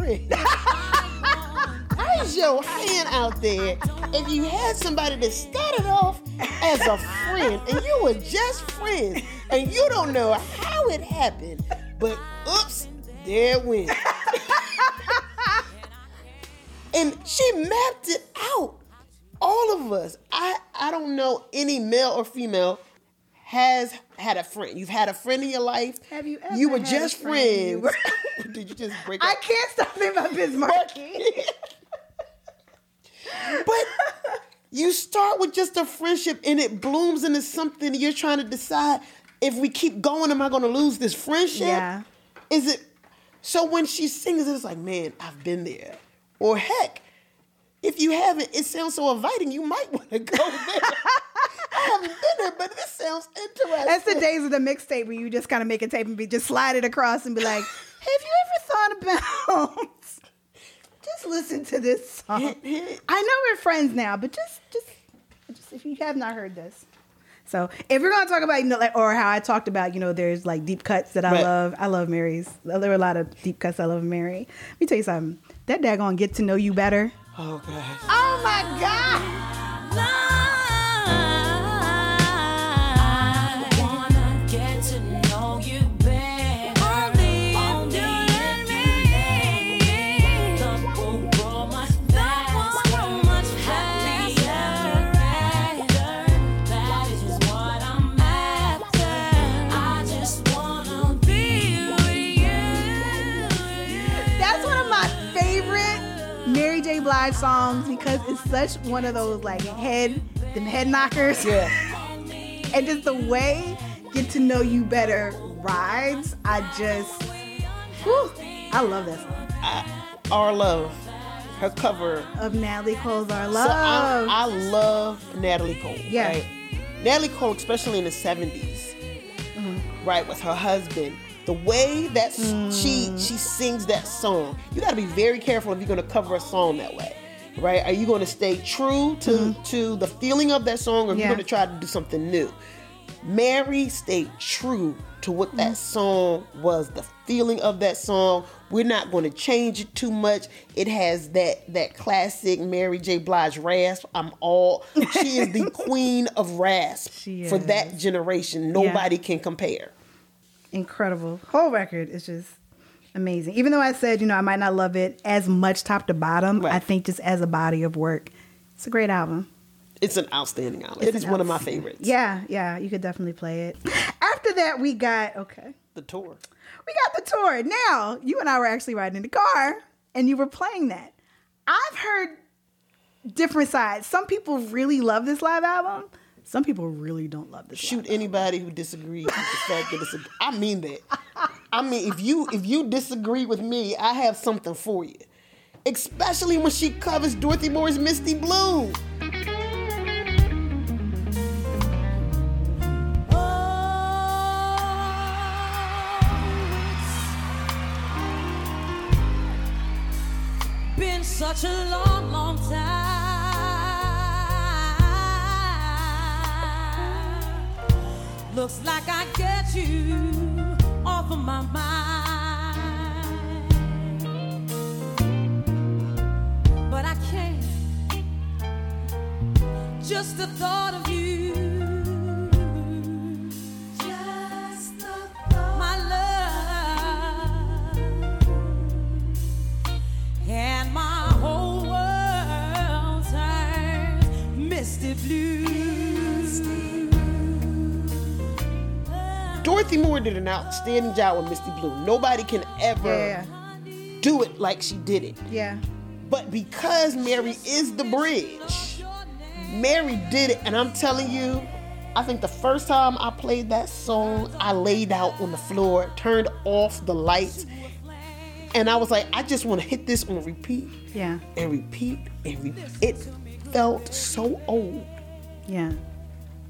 [SPEAKER 7] friend?
[SPEAKER 2] Raise your hand out there if you had somebody that started off as a friend and you were just friends and you don't know how it happened, but oops, there it went. and she mapped it out. All of us. I, I don't know any male or female has had a friend. You've had a friend in your life.
[SPEAKER 1] Have you ever
[SPEAKER 2] You were just
[SPEAKER 1] friend you
[SPEAKER 2] friends. Did you just break up?
[SPEAKER 1] I can't stop thinking about Biz Markie.
[SPEAKER 2] But you start with just a friendship and it blooms into something you're trying to decide if we keep going, am I going to lose this friendship?
[SPEAKER 1] Yeah.
[SPEAKER 2] Is it? So when she sings it, it's like, man, I've been there. Or heck, if you haven't, it sounds so inviting, you might want to go there. I haven't been there, but this sounds interesting.
[SPEAKER 1] That's the days of the mixtape where you just kind of make a tape and be just slide it across and be like, "Have you ever thought about just listen to this song?" I know we're friends now, but just, just, just if you have not heard this. So if we're gonna talk about you know like or how I talked about you know there's like deep cuts that I
[SPEAKER 2] Right.
[SPEAKER 1] love I love Mary's there were a lot of deep cuts I love Mary. Let me tell you something that daggone get to know you better.
[SPEAKER 2] Oh, gosh.
[SPEAKER 1] Oh my god! Blige songs because it's such one of those like head, them head knockers.
[SPEAKER 2] Yeah.
[SPEAKER 1] and just the way get to know you better rides. I just, whew, I love that song.
[SPEAKER 2] Our Love, her cover
[SPEAKER 1] Of Natalie Cole's Our
[SPEAKER 2] So
[SPEAKER 1] Love.
[SPEAKER 2] I, I love Natalie Cole.
[SPEAKER 1] Yeah.
[SPEAKER 2] Right? Natalie Cole, especially in the 70s, mm-hmm. right, with her husband. The way that s- she mm. she sings that song, you got to be very careful if you're going to cover a song that way, right? Are you going to stay true to mm-hmm. to the feeling of that song, or are you
[SPEAKER 1] Yeah.
[SPEAKER 2] going to try to do something new? Mary stayed true to what mm-hmm. that song was, the feeling of that song. We're not going to change it too much. It has that that classic Mary J. Blige rasp. I'm all she is the queen of rasp for that generation. Nobody can compare.
[SPEAKER 1] Incredible. Whole record is just amazing. Even though I said, you know, I might not love it as much top to bottom, I think just as a body of work, it's a great album.
[SPEAKER 2] It's an outstanding album.
[SPEAKER 1] It's
[SPEAKER 2] It is one of my favorites.
[SPEAKER 1] Yeah, yeah, you could definitely play it. After that, we got okay,
[SPEAKER 2] The tour.
[SPEAKER 1] we got the tour. Now, you and I were actually riding in the car, and you were playing that. I've heard different sides. Some people really love this live album. Some people really don't love this.
[SPEAKER 2] Shoot
[SPEAKER 1] live
[SPEAKER 2] anybody who disagrees with the fact that it's a I mean that. I mean if you if you disagree with me, I have something for you. Especially when she covers Dorothy Moore's Misty Blue.
[SPEAKER 7] been such a long, long time. Looks like I get you off of my mind, but I can't. Just the thought of you.
[SPEAKER 2] Dorothy Moore did an outstanding job with Misty Blue. Nobody can ever
[SPEAKER 1] Yeah,
[SPEAKER 2] do it like she did it.
[SPEAKER 1] yeah.
[SPEAKER 2] But because Mary is the bridge, Mary did it. And I'm telling you, I think the first time I played that song, I laid out on the floor, turned off the lights, and I was like, I just want to hit this on repeat
[SPEAKER 1] Yeah,
[SPEAKER 2] and repeat and repeat. It felt so old.
[SPEAKER 1] yeah.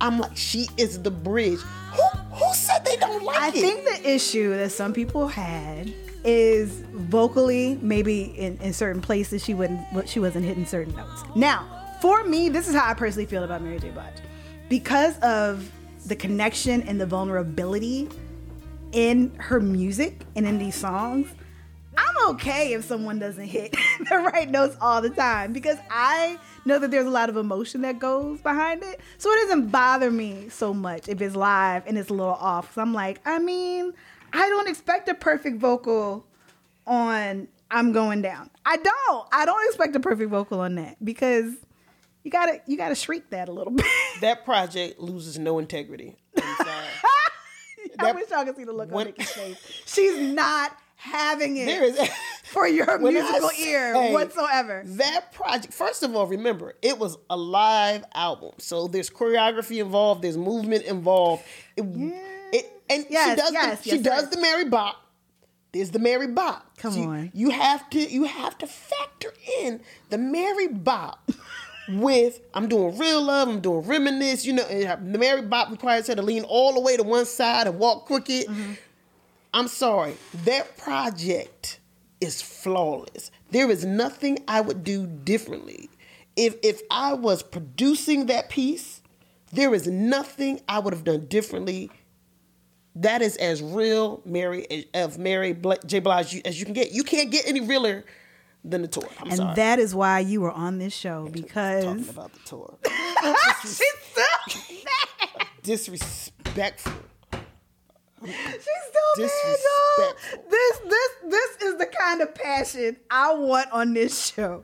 [SPEAKER 2] I'm like, she is the bridge. Who who said they don't like
[SPEAKER 1] I
[SPEAKER 2] it?
[SPEAKER 1] think the issue that some people had is vocally, maybe in, in certain places she wouldn't she wasn't hitting certain notes. Now, for me, this is how I personally feel about Mary J. Blige. Because of the connection and the vulnerability in her music and in these songs, I'm okay if someone doesn't hit the right notes all the time because I know that there's a lot of emotion that goes behind it. So it doesn't bother me so much if it's live and it's a little off. So I'm like, I mean, I don't expect a perfect vocal on I'm going down. I don't. I don't expect a perfect vocal on that because you gotta you gotta shriek that a little bit.
[SPEAKER 2] that project loses no integrity.
[SPEAKER 1] I
[SPEAKER 2] That-
[SPEAKER 1] wish y'all could see the look on
[SPEAKER 2] when-
[SPEAKER 1] Nikki's face. She's not having it
[SPEAKER 2] there is
[SPEAKER 1] for your musical ear whatsoever.
[SPEAKER 2] That project, first of all, remember, it was a live album. So there's choreography involved, there's movement involved. It, it- and
[SPEAKER 1] Yes,
[SPEAKER 2] she does
[SPEAKER 1] yes,
[SPEAKER 2] the, she
[SPEAKER 1] yes,
[SPEAKER 2] does
[SPEAKER 1] sir.
[SPEAKER 2] the Mary Bop. There's the Mary Bop.
[SPEAKER 1] Come
[SPEAKER 2] So
[SPEAKER 1] on.
[SPEAKER 2] You have to you have to factor in the Mary Bop with I'm doing real love, I'm doing reminisce, you know, the Mary Bop requires her to lean all the way to one side and walk crooked.
[SPEAKER 1] Mm-hmm.
[SPEAKER 2] I'm sorry, that project is flawless. There is nothing I would do differently. If if I was producing that piece, there is nothing I would have done differently. That is as real Mary of Mary J. Blige as you can get. You can't get any realer than the tour. I'm
[SPEAKER 1] And
[SPEAKER 2] sorry.
[SPEAKER 1] that is why you were on this show because
[SPEAKER 2] talking about the tour.
[SPEAKER 1] she's so.
[SPEAKER 2] Disrespectful.
[SPEAKER 1] She's so mad, y'all. This this this is the kind of passion I want on this show.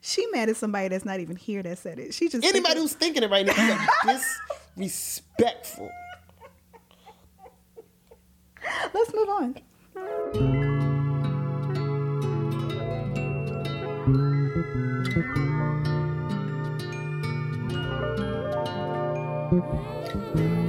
[SPEAKER 1] she mad at somebody that's not even here that said it. She just
[SPEAKER 2] Anybody
[SPEAKER 1] thinking-
[SPEAKER 2] who's thinking it right now, disrespectful.
[SPEAKER 1] Let's move on. We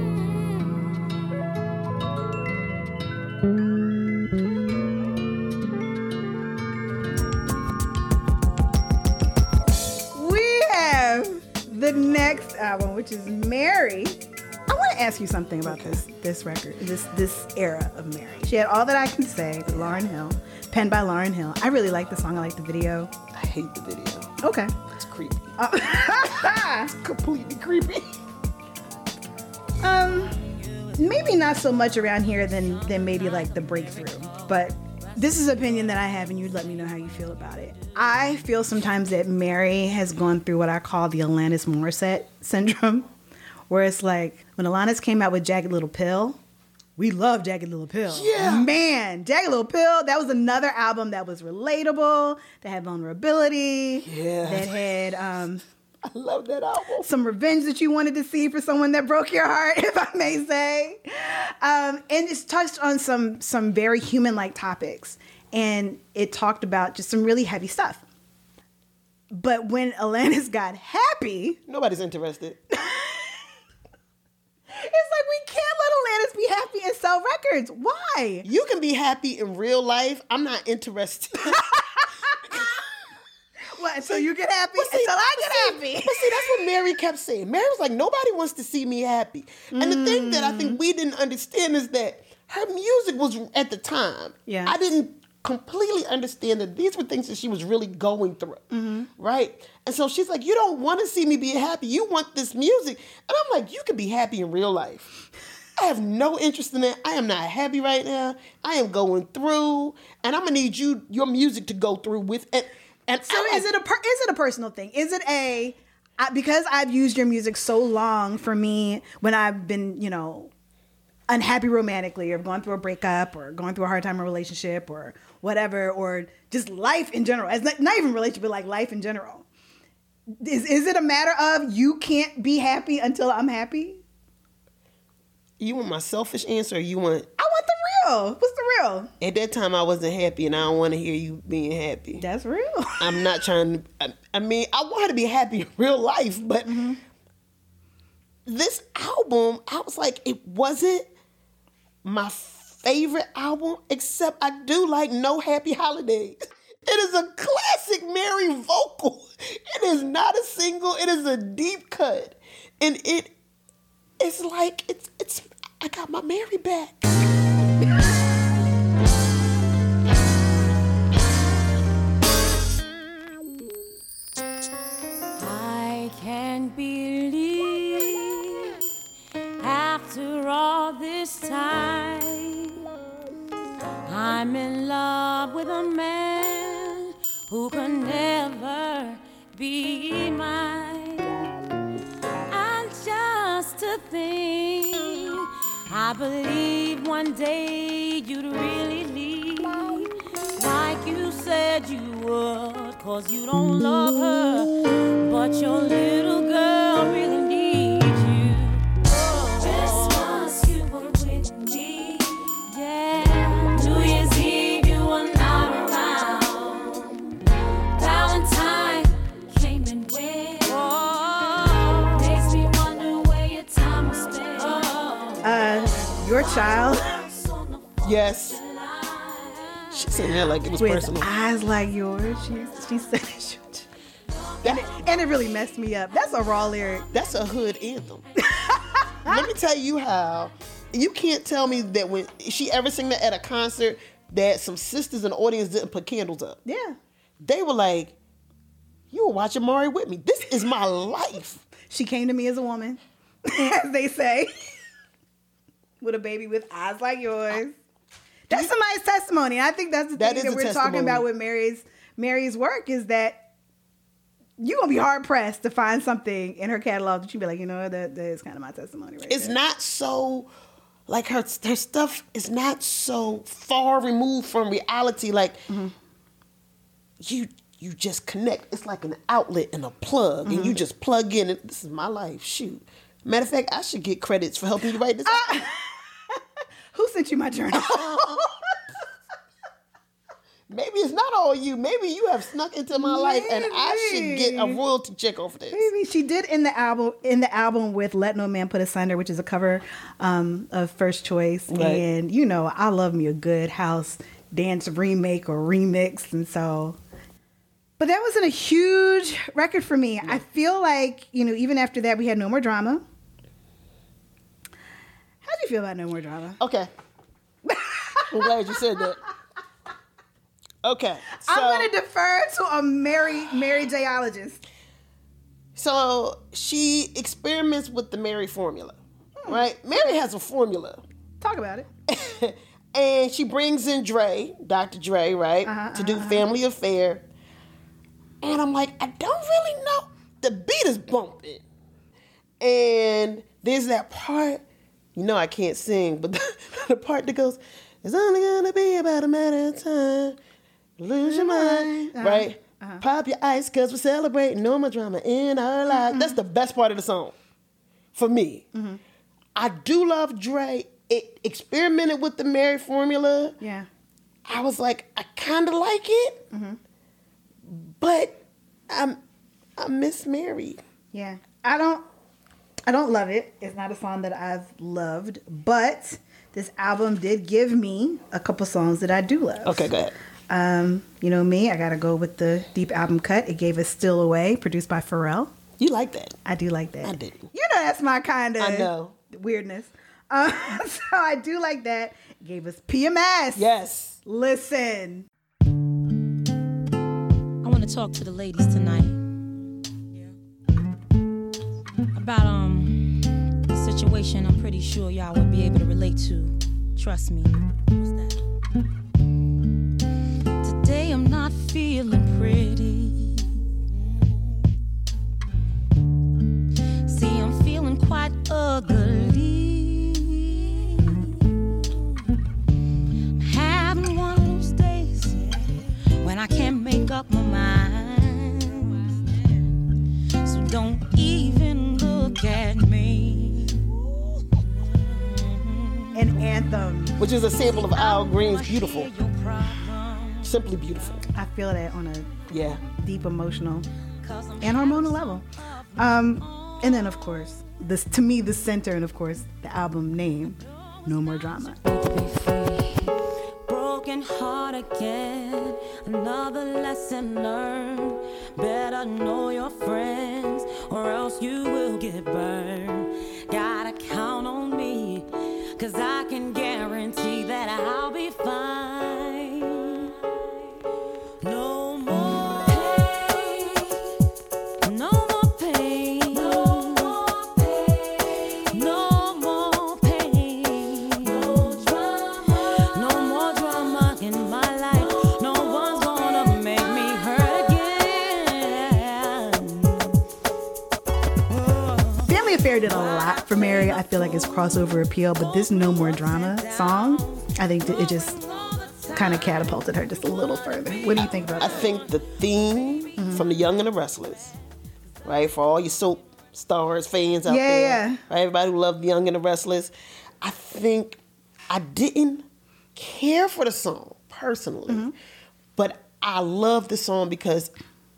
[SPEAKER 1] ask you something about this this record, this this era of Mary. She had all that I can say with Lauryn Hill, penned by Lauryn Hill. I really like the song. I like the video.
[SPEAKER 2] I hate the video.
[SPEAKER 1] Okay.
[SPEAKER 2] It's creepy.
[SPEAKER 1] Uh,
[SPEAKER 2] Completely creepy.
[SPEAKER 1] um, maybe not so much around here than than maybe like the breakthrough, but this is an opinion that I have, and you'd let me know how you feel about it. I feel sometimes that Mary has gone through what I call the Alanis Morissette syndrome, where it's like when Alanis came out with Jagged Little Pill. We love Jagged Little Pill.
[SPEAKER 2] Yeah.
[SPEAKER 1] Man, Jagged Little Pill, that was another album that was relatable, that had vulnerability,
[SPEAKER 2] Yeah.
[SPEAKER 1] that had um,
[SPEAKER 2] I love that album.
[SPEAKER 1] some revenge that you wanted to see for someone that broke your heart, if I may say. Um, and it's touched on some some very human like topics, and it talked about just some really heavy stuff. But when Alanis got happy,
[SPEAKER 2] Nobody's interested.
[SPEAKER 1] It's like we can't let Alanis be happy and sell records. Why?
[SPEAKER 2] You can be happy in real life. I'm not interested.
[SPEAKER 1] What? Until you get happy,
[SPEAKER 2] But see-
[SPEAKER 1] until I get
[SPEAKER 2] see-
[SPEAKER 1] happy.
[SPEAKER 2] But see, that's what Mary kept saying. Mary was like, nobody wants to see me happy. And the thing that I
[SPEAKER 1] Mm.
[SPEAKER 2] think we didn't understand is that her music was at the time.
[SPEAKER 1] Yeah.
[SPEAKER 2] I didn't completely understand that these were things that she was really going through.
[SPEAKER 1] Mm-hmm.
[SPEAKER 2] Right? And so she's like, you don't want to see me be happy. You want this music. And I'm like, you can be happy in real life. I have no interest in that. I am not happy right now. I am going through, and I'm gonna need you, your music, to go through with it. And
[SPEAKER 1] So is it a per- is it a personal thing? Is it a I, because I've used your music so long for me when I've been you know unhappy romantically or gone through a breakup or going through a hard time in a relationship or whatever or just life in general. It's not, not even relationship, but like life in general. Is is it a matter of you can't be happy until I'm happy?
[SPEAKER 2] You want my selfish answer? Or you want
[SPEAKER 1] I want the real. What's the real?
[SPEAKER 2] at that time I wasn't happy, and I don't want to hear you being happy.
[SPEAKER 1] That's real.
[SPEAKER 2] I'm not trying to. I, I mean, I want her to be happy in real life, but mm-hmm. this album, I was like, it wasn't my favorite album, except I do like No Happy Holidays. It is a classic Mary vocal. It is not a single. It is a deep cut, and it it's like it's it's. I got my Mary back.
[SPEAKER 7] cause you don't love her, but your little girl really needs you. Christmas, you were with me. Yeah. New Year's Eve, you were not around. Valentine came and went. Oh. Makes me wonder where your time was spent.
[SPEAKER 1] Uh, your child
[SPEAKER 2] Yes, she said that like it was
[SPEAKER 1] with
[SPEAKER 2] personal.
[SPEAKER 1] eyes like yours. She she said it.
[SPEAKER 2] That-
[SPEAKER 1] And it really messed me up. That's a raw lyric.
[SPEAKER 2] That's a hood anthem. Let me tell you how. You can't tell me that when she ever sing that at a concert that some sisters in the audience didn't put candles up.
[SPEAKER 1] Yeah.
[SPEAKER 2] They were like, "You were watching Mari with me. This is my life."
[SPEAKER 1] She came to me as a woman, as they say, with a baby with eyes like yours. That's somebody's testimony. I think that's the
[SPEAKER 2] That
[SPEAKER 1] thing that we're talking about with Mary's Mary's work is that you're gonna be hard pressed to find something in her catalog that you be like, you know, that that is kind of my testimony right
[SPEAKER 2] It's
[SPEAKER 1] there.
[SPEAKER 2] not so like her her stuff is not so far removed from reality. Like mm-hmm. you you just connect. It's like an outlet and a plug, and you mm-hmm. just plug in. And this is my life. Shoot. Matter of fact, I should get credits for helping you write this. album. Ah!
[SPEAKER 1] Who sent you my journal?
[SPEAKER 2] Maybe it's not all you. Maybe you have snuck into my life, and I should get a
[SPEAKER 1] Maybe.
[SPEAKER 2] royalty check off this.
[SPEAKER 1] Maybe she did in the album in the album with "Let No Man Put Asunder," which is a cover um, of First Choice,
[SPEAKER 2] Right.
[SPEAKER 1] and you know I love me a good house dance remake or remix, and so. But that wasn't a huge record for me. I feel like you know even after that we had no more drama. How do you feel about no more drama?
[SPEAKER 2] Okay. I'm glad you said that. Okay. So,
[SPEAKER 1] I'm gonna defer to a Mary Mary Jologist.
[SPEAKER 2] so she experiments with the Mary formula, right? Mary has a formula.
[SPEAKER 1] Talk about it.
[SPEAKER 2] and she brings in Dre, Dr. Dre, right,
[SPEAKER 1] Uh-huh,
[SPEAKER 2] to do Family Affair. And I'm like, I don't really know. The beat is bumping. And there's that part, you know, I can't sing, but the, the part that goes, it's only gonna be about a matter of time. Lose your mind,
[SPEAKER 1] Uh-huh,
[SPEAKER 2] right? Uh-huh. Pop your ice, cause we're celebrating no more drama in our life. Mm-hmm. That's the best part of the song for me. Mm-hmm. I do love Dre. It experimented with the Mary formula.
[SPEAKER 1] Yeah.
[SPEAKER 2] I was like, I kind of like it, mm-hmm. but I'm I miss Mary.
[SPEAKER 1] Yeah. I don't I don't love it. It's not a song that I've loved, but this album did give me a couple songs that I do love.
[SPEAKER 2] Okay, go ahead.
[SPEAKER 1] Um, you know me, I gotta go with the deep album cut. It gave us Steal Away, produced by Pharrell.
[SPEAKER 2] You like that?
[SPEAKER 1] I do like that.
[SPEAKER 2] I didn't.
[SPEAKER 1] You know that's my kind of
[SPEAKER 2] I know.
[SPEAKER 1] weirdness. Uh, so I do like that. It gave us PMS.
[SPEAKER 2] Yes.
[SPEAKER 1] Listen.
[SPEAKER 5] I want to talk to the ladies tonight. About um a situation I'm pretty sure y'all would be able to relate to. Trust me. What's that? Today I'm feeling pretty. See, I'm feeling quite ugly. I'm having one of those days when I can't make up my mind. So don't even look at me.
[SPEAKER 1] An anthem.
[SPEAKER 2] Which is a sample of Al Green's "Beautiful,"
[SPEAKER 5] hear your problems,
[SPEAKER 2] simply beautiful.
[SPEAKER 1] I feel that on a
[SPEAKER 2] Yeah.
[SPEAKER 1] deep emotional and hormonal level. Um, and then of course, this to me the center, and of course the album name, No More Drama.
[SPEAKER 5] Broken heart again, another lesson learned. Better know your friends, or else you will get burned. Gotta count on me, cause I can guarantee
[SPEAKER 1] for Mary. I feel like it's crossover appeal, but this No More Drama song, I think it just kind of catapulted her just a little further. What do you think about
[SPEAKER 2] I
[SPEAKER 1] that?
[SPEAKER 2] think the theme
[SPEAKER 1] Mm-hmm.
[SPEAKER 2] from The Young and the Restless, right? For all your soap stars, fans out
[SPEAKER 1] Yeah,
[SPEAKER 2] there,
[SPEAKER 1] yeah.
[SPEAKER 2] right? Everybody who loved The Young and the Restless. I think I didn't care for the song personally,
[SPEAKER 1] Mm-hmm.
[SPEAKER 2] but I love the song because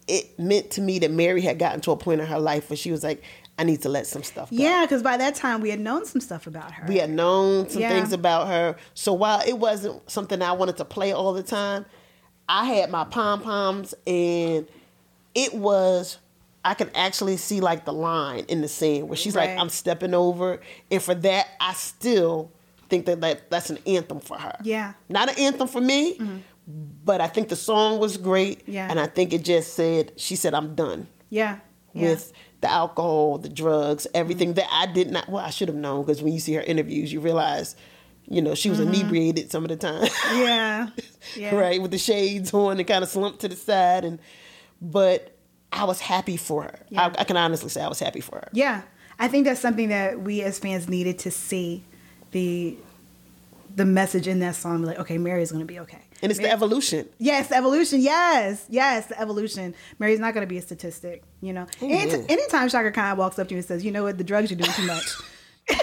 [SPEAKER 2] it meant to me that Mary had gotten to a point in her life where she was like, I need to let some stuff go.
[SPEAKER 1] Yeah, because by that time we had known some stuff about her.
[SPEAKER 2] We had known some
[SPEAKER 1] Yeah.
[SPEAKER 2] things about her. So while it wasn't something I wanted to play all the time, I had my pom poms and it was I could actually see like the line in the scene where she's
[SPEAKER 1] Right.
[SPEAKER 2] like, I'm stepping over. And for that, I still think that, that that's an anthem for her.
[SPEAKER 1] Yeah.
[SPEAKER 2] Not an anthem for me, mm-hmm. but I think the song was great.
[SPEAKER 1] Yeah.
[SPEAKER 2] And I think it just said, she said, I'm done
[SPEAKER 1] Yeah. Yeah.
[SPEAKER 2] with the alcohol, the drugs, everything mm-hmm. that I did not. Well, I should have known because when you see her interviews, you realize, you know, she was mm-hmm. inebriated some of the time,
[SPEAKER 1] Yeah. Yeah.
[SPEAKER 2] right, with the shades on and kind of slumped to the side. And but I was happy for her.
[SPEAKER 1] Yeah.
[SPEAKER 2] I, I can honestly say I was happy for her.
[SPEAKER 1] Yeah, I think that's something that we as fans needed to see the the message in that song. Like, okay, Mary is going to be okay.
[SPEAKER 2] And it's the evolution.
[SPEAKER 1] Yes, evolution. Yes, yes, the evolution. Mary's not going to be a statistic. You know, Any- anytime Chaka Khan walks up to you and says, "You know what? The drugs you're doing too much."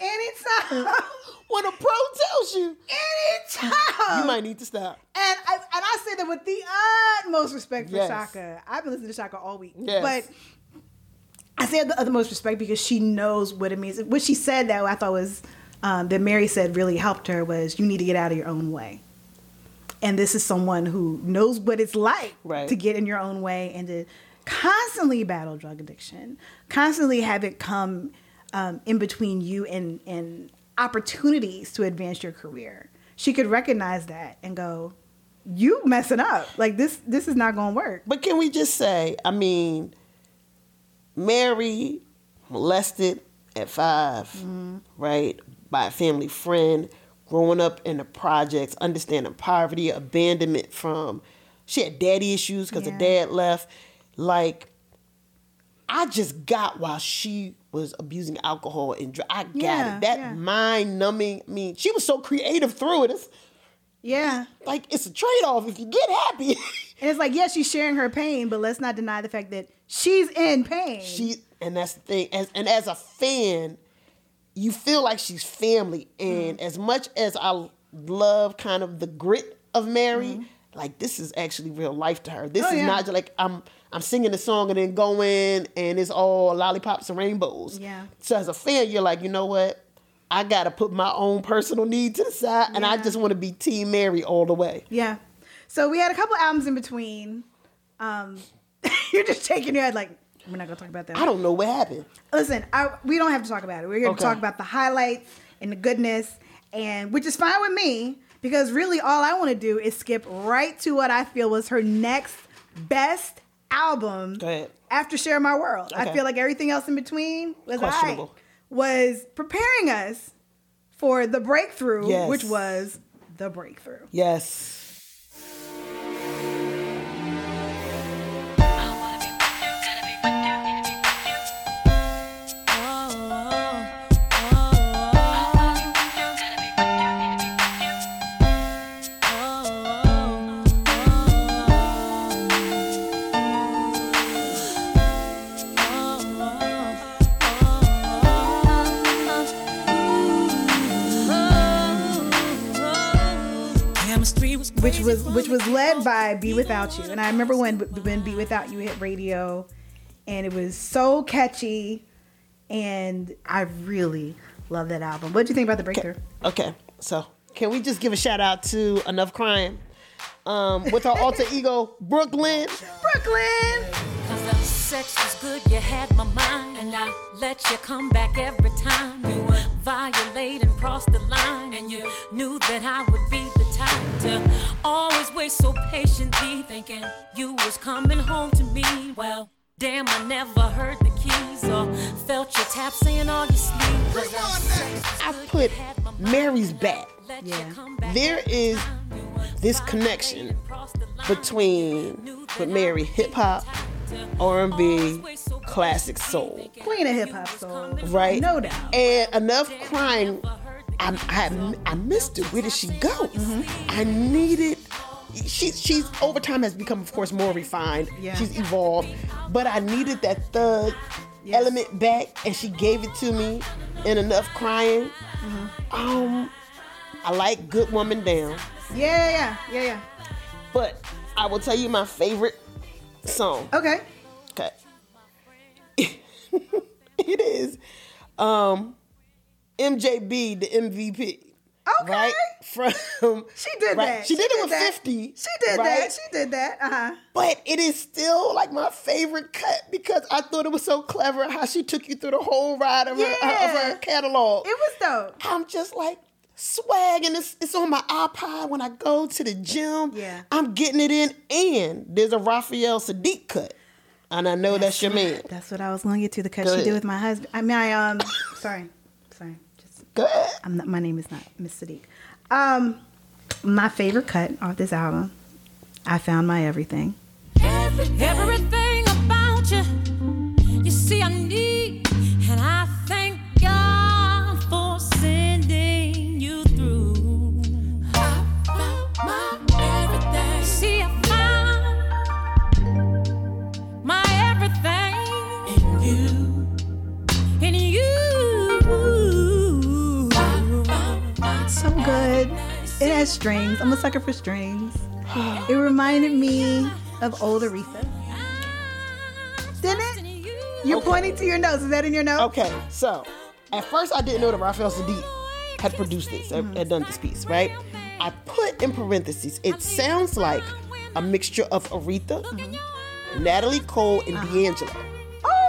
[SPEAKER 1] anytime,
[SPEAKER 2] When a pro tells you,
[SPEAKER 1] anytime.
[SPEAKER 2] you might need to stop.
[SPEAKER 1] And I, and I say that with the utmost respect for
[SPEAKER 2] Yes.
[SPEAKER 1] Chaka. I've been listening to Chaka all week.
[SPEAKER 2] Yes.
[SPEAKER 1] But I say the utmost respect because she knows what it means. What she said that I thought was um, that Mary said really helped her was you need to get out of your own way. And this is someone who knows what it's like
[SPEAKER 2] Right.
[SPEAKER 1] to get in your own way and to constantly battle drug addiction, constantly have it come um, in between you and and opportunities to advance your career. She could recognize that and go, "You messing up. Like this. This is not going to work."
[SPEAKER 2] But can we just say, I mean, Mary molested at 5 right, by a family friend, growing up in the projects, understanding poverty, abandonment from, she had daddy issues because
[SPEAKER 1] Yeah.
[SPEAKER 2] her dad left. Like, I just got while she was abusing alcohol and I got
[SPEAKER 1] Yeah,
[SPEAKER 2] it. That
[SPEAKER 1] yeah.
[SPEAKER 2] mind numbing. I mean, she was so creative through it. It's
[SPEAKER 1] Yeah.
[SPEAKER 2] like it's a trade off. If you get happy,
[SPEAKER 1] And it's like, yes, she's sharing her pain, but let's not deny the fact that she's in pain.
[SPEAKER 2] she and that's the thing as and as a fan you feel like she's family and as much as i love kind of the grit of mary like this is actually real life to her this
[SPEAKER 1] Mm-hmm. Oh,
[SPEAKER 2] is
[SPEAKER 1] yeah.
[SPEAKER 2] not just like i'm i'm singing a song and then going and it's all lollipops and rainbows
[SPEAKER 1] Yeah.
[SPEAKER 2] so as a fan you're like you know what i gotta put my own personal need to the side and i just want to be team mary all the way
[SPEAKER 1] yeah. So we had a couple albums in between. Um, you're just shaking your head like, we're not going to talk about that.
[SPEAKER 2] i don't know what happened
[SPEAKER 1] Listen, I, we don't have to talk about it. We're here
[SPEAKER 2] Okay.
[SPEAKER 1] to talk about the highlights and the goodness, and which is fine with me because really all I want to do is skip right to what I feel was her next best album after Share My World. I feel like everything else in between was
[SPEAKER 2] Questionable.
[SPEAKER 1] I was preparing us for the breakthrough,
[SPEAKER 2] Yes.
[SPEAKER 1] which was the breakthrough.
[SPEAKER 2] yes
[SPEAKER 6] was
[SPEAKER 1] which was led by Be Without You. And I remember when when Be Without You hit radio, and it was so catchy, and I really love that album. What do you think about the breakthrough?
[SPEAKER 2] Okay, so can we just give a shout out to Enough Crying um, with our alter ego Brooklyn?
[SPEAKER 1] Brooklyn.
[SPEAKER 5] Cause the sex was good, you had my mind. And I let you come back every time. You would violate and cross the line. And you knew that I would be the type to always wait so patiently. Thinking you was coming home to me. Well, damn, I never heard the keys or felt your tap saying all your sleep. Cause the sex was
[SPEAKER 2] I
[SPEAKER 5] good,
[SPEAKER 2] put
[SPEAKER 5] you had my mind.
[SPEAKER 2] Mary's back.
[SPEAKER 5] Let
[SPEAKER 1] Yeah.
[SPEAKER 5] come back
[SPEAKER 2] There
[SPEAKER 5] every
[SPEAKER 2] is
[SPEAKER 5] time. You would
[SPEAKER 2] this connection
[SPEAKER 5] and cross the line.
[SPEAKER 2] between with Mary hip hop, R&B, classic soul,
[SPEAKER 1] Queen of hip hop soul.
[SPEAKER 2] right?
[SPEAKER 1] No doubt.
[SPEAKER 2] And Enough crying. I, I, I missed it. Where did she go?
[SPEAKER 1] Mm-hmm.
[SPEAKER 2] I needed. She, she's over time has become, of course, more refined.
[SPEAKER 1] Yeah.
[SPEAKER 2] She's evolved, but I needed that thug
[SPEAKER 1] Yes.
[SPEAKER 2] element back, and she gave it to me in enough crying.
[SPEAKER 1] Mm-hmm.
[SPEAKER 2] Um, I like Good Woman Down,
[SPEAKER 1] Yeah, yeah, yeah, yeah.
[SPEAKER 2] but I will tell you my favorite song.
[SPEAKER 1] Okay.
[SPEAKER 2] Okay. it is um MJB, the MVP.
[SPEAKER 1] Okay.
[SPEAKER 2] Right? From
[SPEAKER 1] She did
[SPEAKER 2] right?
[SPEAKER 1] that.
[SPEAKER 2] She, did it with
[SPEAKER 1] that.
[SPEAKER 2] 50.
[SPEAKER 1] She did
[SPEAKER 2] right?
[SPEAKER 1] that. She did that. Uh huh.
[SPEAKER 2] But it is still like my favorite cut because I thought it was so clever how she took you through the whole ride of, her, of her catalog.
[SPEAKER 1] It was dope.
[SPEAKER 2] I'm just like swag and it's, it's on my iPod when I go to the gym.
[SPEAKER 1] Yeah.
[SPEAKER 2] I'm getting it in and there's a Raphael Saadiq cut. And I know that's, your man.
[SPEAKER 1] That's what I was going to get to. The cut
[SPEAKER 2] Go
[SPEAKER 1] she did with my husband. I mean, I um, sorry, sorry. Just
[SPEAKER 2] Go ahead.
[SPEAKER 1] I'm not. My name is not Miss Saadiq. Um, my favorite cut off this album. I found my everything.
[SPEAKER 5] Everything about
[SPEAKER 1] It has strings. I'm a sucker for strings. It reminded me of old Aretha. Didn't it? You're
[SPEAKER 2] Okay.
[SPEAKER 1] pointing to your nose. Is that in your nose?
[SPEAKER 2] Okay, so at first I didn't know that Raphael Saadiq had produced this, had- had done this piece, right? I put in parentheses, it sounds like a mixture of Aretha, Natalie Cole, and D'Angelo.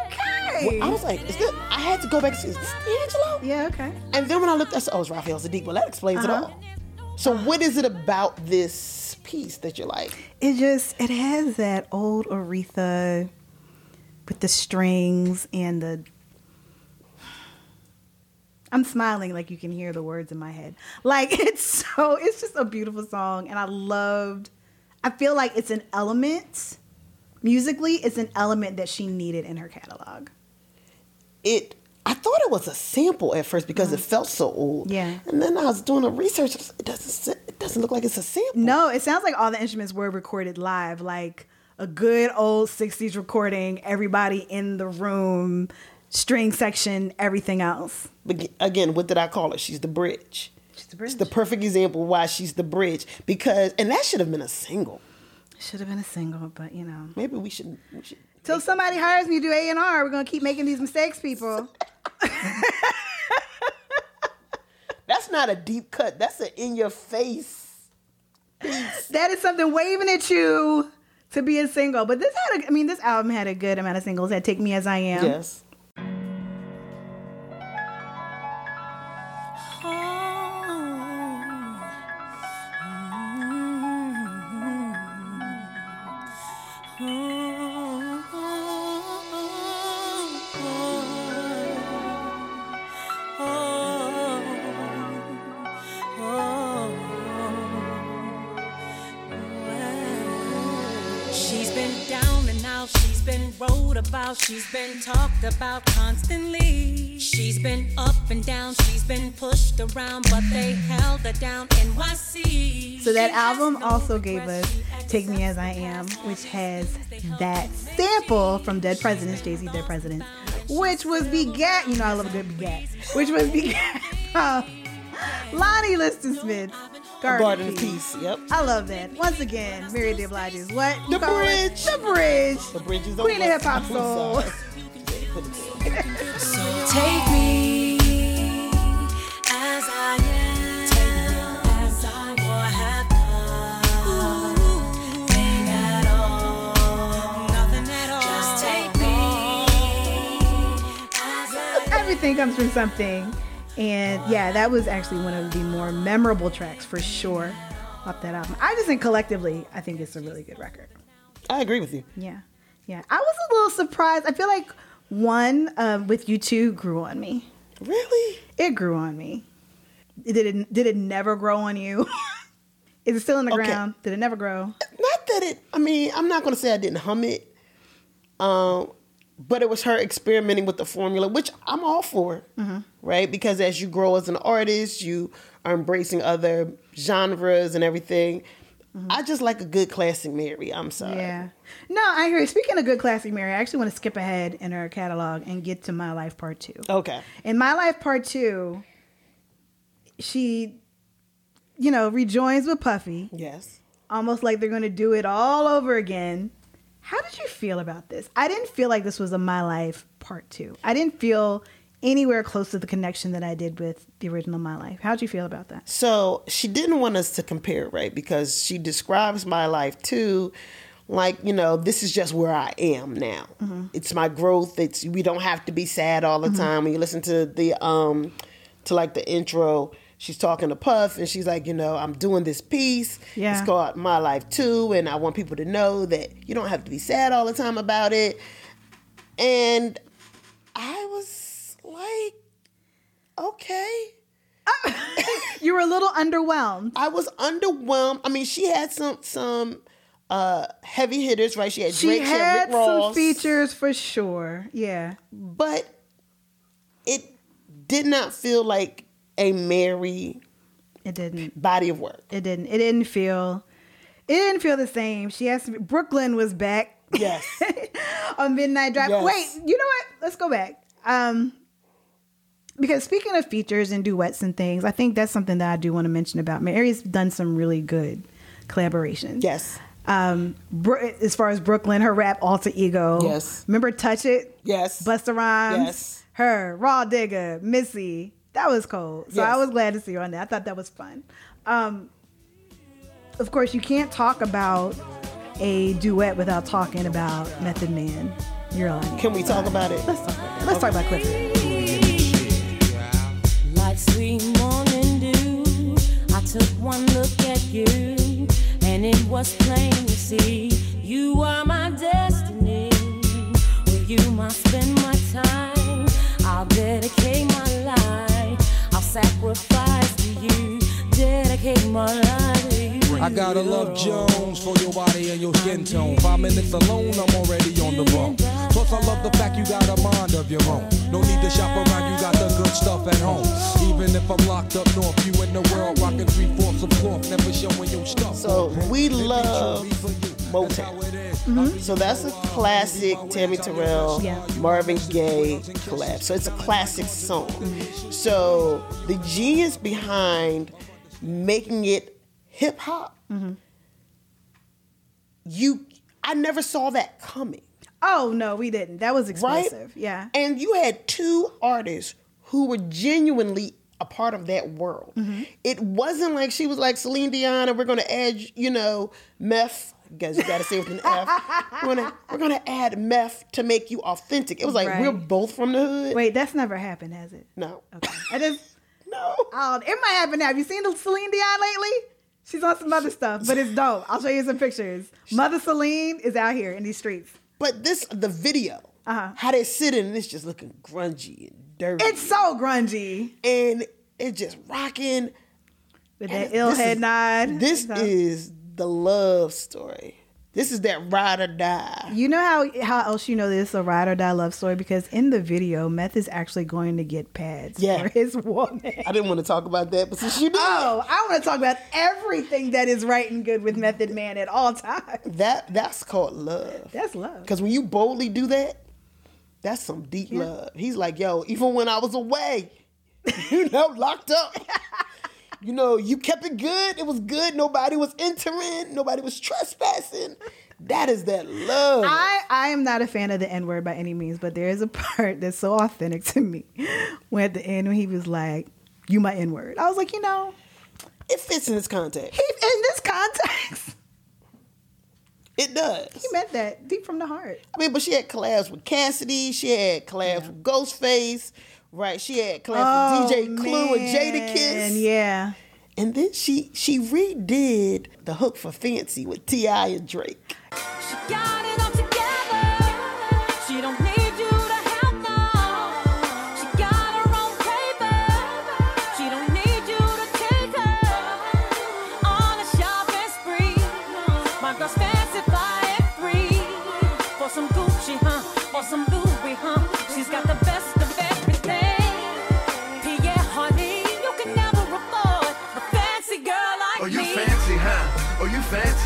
[SPEAKER 1] Okay.
[SPEAKER 2] I was like, is this, I had to go back and see, is this D'Angelo?
[SPEAKER 1] Yeah, okay.
[SPEAKER 2] And then when I looked, I said, oh, it's Raphael Saadiq. Well, that explains
[SPEAKER 1] Uh-huh.
[SPEAKER 2] it all. So what is it about this piece that you like?
[SPEAKER 1] It just it has that old Aretha with the strings and the I'm smiling like you can hear the words in my head. Like it's so it's just a beautiful song and I loved I feel like it's an element musically it's an element that she needed in her catalog.
[SPEAKER 2] It, I thought it was a sample at first because it felt so old.
[SPEAKER 1] Mm-hmm. Yeah.
[SPEAKER 2] And then I was doing the research. It doesn't, it doesn't look like it's a sample.
[SPEAKER 1] No, it sounds like all the instruments were recorded live, like a good old 60s recording, everybody in the room, string section, everything else.
[SPEAKER 2] But again, what did I call it? She's the bridge.
[SPEAKER 1] She's the bridge.
[SPEAKER 2] It's the perfect example why she's the bridge because, and that should have been a single.
[SPEAKER 1] Should have been a single, but you know.
[SPEAKER 2] Maybe we should. We should
[SPEAKER 1] Till somebody hires me to do A and R, we're gonna keep making these mistakes, people.
[SPEAKER 2] that's not a deep cut. That's an in your face. Piece.
[SPEAKER 1] That is something waving at you to be a single. But this had a, I mean, this album had a good amount of singles. That Take Me As I Am.
[SPEAKER 2] Yes.
[SPEAKER 5] About, she's been talked about constantly. She's been up and down, she's been pushed around, but they held her down NYC.
[SPEAKER 1] So that album also gave us Take Me As I Am, which has that sample from Dead Presidents, Jay Z Dead Presidents, which was begat, you know, I love a good begat, which was begat from Lonnie Liston Smith. Garden,
[SPEAKER 2] Garden
[SPEAKER 1] of
[SPEAKER 2] of
[SPEAKER 1] Peace.
[SPEAKER 2] Peace. Yep.
[SPEAKER 1] I love that. Once again, Mary J. Blige's what?
[SPEAKER 2] The
[SPEAKER 1] You call it?
[SPEAKER 2] bridge.
[SPEAKER 1] The bridge.
[SPEAKER 2] The bridge is
[SPEAKER 1] Queen of hip hop soul.
[SPEAKER 2] sorry. Put it there.
[SPEAKER 5] Take me as I am. Take me as I am. What have done? at all. Nothing at all. Just take me as I
[SPEAKER 1] Everything comes from something. And yeah, that was actually one of the more memorable tracks for sure off that album. I just think collectively, I think it's a really good record.
[SPEAKER 2] I agree with you.
[SPEAKER 1] Yeah. Yeah. I was a little surprised. I feel like one uh, with U2 grew on me.
[SPEAKER 2] Really?
[SPEAKER 1] It grew on me. Did it did it never grow on you? Is it still in the
[SPEAKER 2] Okay.
[SPEAKER 1] ground? Did it never grow?
[SPEAKER 2] Not that it. I mean, I'm not going to say I didn't hum it. Um, but it was her experimenting with the formula, which I'm all for,
[SPEAKER 1] Mm-hmm.
[SPEAKER 2] right? Because as you grow as an artist, you are embracing other genres and everything. I just like a good classic Mary. I'm sorry.
[SPEAKER 1] Mm-hmm. Yeah. No, I hear. you. Speaking of good classic Mary, I actually want to skip ahead in her catalog and get to My Life Part Two.
[SPEAKER 2] Okay.
[SPEAKER 1] In My Life Part Two, she, you know, rejoins with Puffy,
[SPEAKER 2] Yes.
[SPEAKER 1] almost like they're going to do it all over again. How did you feel about this? I didn't feel like this was a My Life Part Two. I didn't feel anywhere close to the connection that I did with the original My Life. How'd you feel about that?
[SPEAKER 2] So she didn't want us to compare, right? Because she describes my life too, like you know, this is just where I am now. It's my growth. It's we don't have to be sad all the time. When you listen to the um, to like the intro, she's talking to Puff, and she's like, you know, I'm doing this piece.
[SPEAKER 1] Yeah.
[SPEAKER 2] It's called My Life Too, and I want people to know that you don't have to be sad all the time about it. And I was like, okay.
[SPEAKER 1] You were a little underwhelmed.
[SPEAKER 2] I was underwhelmed. I mean, she had some some uh heavy hitters, right? She had
[SPEAKER 1] She
[SPEAKER 2] Drake, she had
[SPEAKER 1] had some features for sure. Yeah.
[SPEAKER 2] but it did not feel like a Mary
[SPEAKER 1] It didn't.
[SPEAKER 2] body of work.
[SPEAKER 1] It didn't. It didn't feel. It didn't feel the same. She asked. Be, Brooklyn was back
[SPEAKER 2] Yes,
[SPEAKER 1] on Midnight Drive.
[SPEAKER 2] Yes.
[SPEAKER 1] Wait, you know what? Let's go back. Um, because speaking of features and duets and things, I think that's something that I do want to mention about Mary's done some really good collaborations.
[SPEAKER 2] yes,
[SPEAKER 1] Um, as far as Brooklyn, her rap alter ego.
[SPEAKER 2] Yes.
[SPEAKER 1] Remember Touch It?
[SPEAKER 2] yes.
[SPEAKER 1] Busta Rhymes.
[SPEAKER 2] Yes.
[SPEAKER 1] Her, Rah Digga, Missy. That was cold. So I was glad to see her on that. I thought that was fun. Um, of course, you can't talk about a duet without talking about Method Man You're on.
[SPEAKER 2] Can we talk about it?
[SPEAKER 1] Let's talk about that. Let's talk about Clifford.
[SPEAKER 5] Like sweet morning dew, I took one look at you, and it was plain to see you are my destiny. With you, I spend my time. I'll dedicate my life. Sacrifice to you. Dedicate my life.
[SPEAKER 8] I gotta love Jones for your body and your skin tone. Five minutes alone, I'm already on the road. Plus, I love the fact you got a mind of your own. No need to shop around, you got the good stuff at home. Even if I'm locked up north, you in the world rocking three fourths of cloth, never showing your stuff.
[SPEAKER 2] So we love
[SPEAKER 8] That's how
[SPEAKER 2] Motown.
[SPEAKER 8] Mm-hmm.
[SPEAKER 2] So that's a classic Tammy Terrell,
[SPEAKER 1] Yeah.
[SPEAKER 2] Marvin Gaye collab. So it's a classic song. Mm-hmm. So the genius behind making it hip hop, you, I never saw that coming.
[SPEAKER 1] Oh no, we didn't. That was
[SPEAKER 2] Right?
[SPEAKER 1] explosive. Yeah.
[SPEAKER 2] And you had two artists who were genuinely a part of that world.
[SPEAKER 1] Mm-hmm.
[SPEAKER 2] It wasn't like she was like Celine Dion and we're gonna add, you know, meth. Guys, you gotta say with an F. We're gonna we're gonna add meth to make you authentic. It was like
[SPEAKER 1] Right.
[SPEAKER 2] we're both from the hood.
[SPEAKER 1] Wait, that's never happened, has it?
[SPEAKER 2] No.
[SPEAKER 1] Okay. I just
[SPEAKER 2] No.
[SPEAKER 1] oh, it might happen now. Have you seen the Celine Dion lately? She's on some other stuff, but it's dope. I'll show you some pictures. Mother Celine is out here in these streets.
[SPEAKER 2] But this the video,
[SPEAKER 1] Uh-huh.
[SPEAKER 2] how they sitting and it's just looking grungy and dirty.
[SPEAKER 1] It's so grungy
[SPEAKER 2] and it's just rocking.
[SPEAKER 1] with
[SPEAKER 2] And
[SPEAKER 1] that ill head
[SPEAKER 2] is-
[SPEAKER 1] nod.
[SPEAKER 2] This
[SPEAKER 1] So-
[SPEAKER 2] is the love story. This is that ride or die.
[SPEAKER 1] You know how how else you know this a ride or die love story because in the video, Meth is actually going to get pads
[SPEAKER 2] Yeah.
[SPEAKER 1] for his woman.
[SPEAKER 2] I didn't want to talk about that, but since you did,
[SPEAKER 1] Oh, I want to talk about everything that is right and good with Method Man at all times.
[SPEAKER 2] that that's called love.
[SPEAKER 1] That's love.
[SPEAKER 2] Because when you boldly do that, that's some deep
[SPEAKER 1] Yeah.
[SPEAKER 2] love. He's like, yo, even when I was away, you know, locked up. You know, you kept it good. It was good. Nobody was entering. Nobody was trespassing. That is that love.
[SPEAKER 1] I, I am not a fan of the N word by any means, but there is a part that's so authentic to me. When at the end, when he was like, "You my N word," I was like, you know,
[SPEAKER 2] it fits in this context.
[SPEAKER 1] he, in this context,
[SPEAKER 2] It does.
[SPEAKER 1] he meant that deep from the heart.
[SPEAKER 2] I mean, but she had collabs with Cassidy. She had collabs with Ghostface. Right. She had collabs with oh, DJ Clue and Jadakiss.
[SPEAKER 1] Oh, Yeah,
[SPEAKER 2] And then she she redid the hook for Fancy with T.I. and Drake.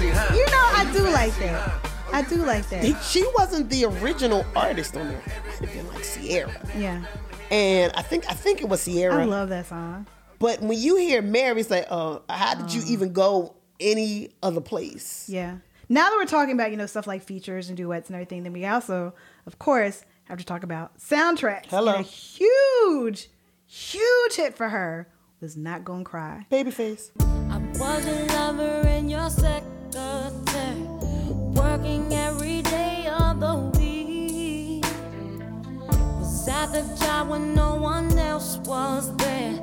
[SPEAKER 5] You fancy, huh? you
[SPEAKER 1] know,
[SPEAKER 3] Oh,
[SPEAKER 1] I do like that. I do like that.
[SPEAKER 2] she wasn't the original artist on there. It might have been like Ciara.
[SPEAKER 1] Yeah,
[SPEAKER 2] And I think I think it was Ciara.
[SPEAKER 1] I love that song.
[SPEAKER 2] but when you hear Mary say, uh, how did you even go any other place?
[SPEAKER 1] Yeah. Now that we're talking about, you know, stuff like features and duets and everything, then we also, of course, have to talk about soundtracks.
[SPEAKER 2] Hello.
[SPEAKER 1] And a huge, huge hit for her was Not Gonna Cry.
[SPEAKER 2] Babyface.
[SPEAKER 5] I was a lover in your secretary, working every day of the week. Was at the job when no one else was there,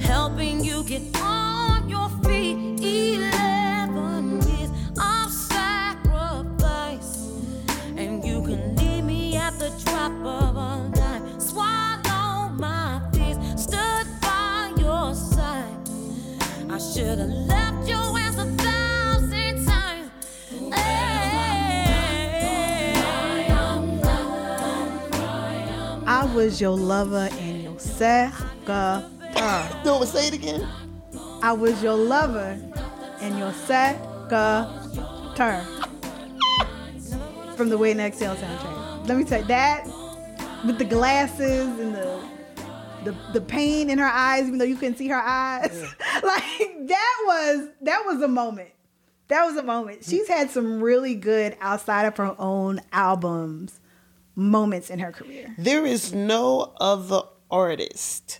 [SPEAKER 5] helping you get on your feet. Eleven years of sacrifice, and you can leave me at the drop of a dime. Swallow my fears, stood by your side. I should have left
[SPEAKER 1] was your lover and your secretary.
[SPEAKER 2] No, but say it again.
[SPEAKER 1] I was your lover and your secretary. From the Wait and Exhale soundtrack. Let me tell you that with the glasses and the the, the pain in her eyes, even though you couldn't see her eyes. like that was that was a moment. That was a moment. She's had some really good outside of her own albums moments in her career.
[SPEAKER 2] There is no other artist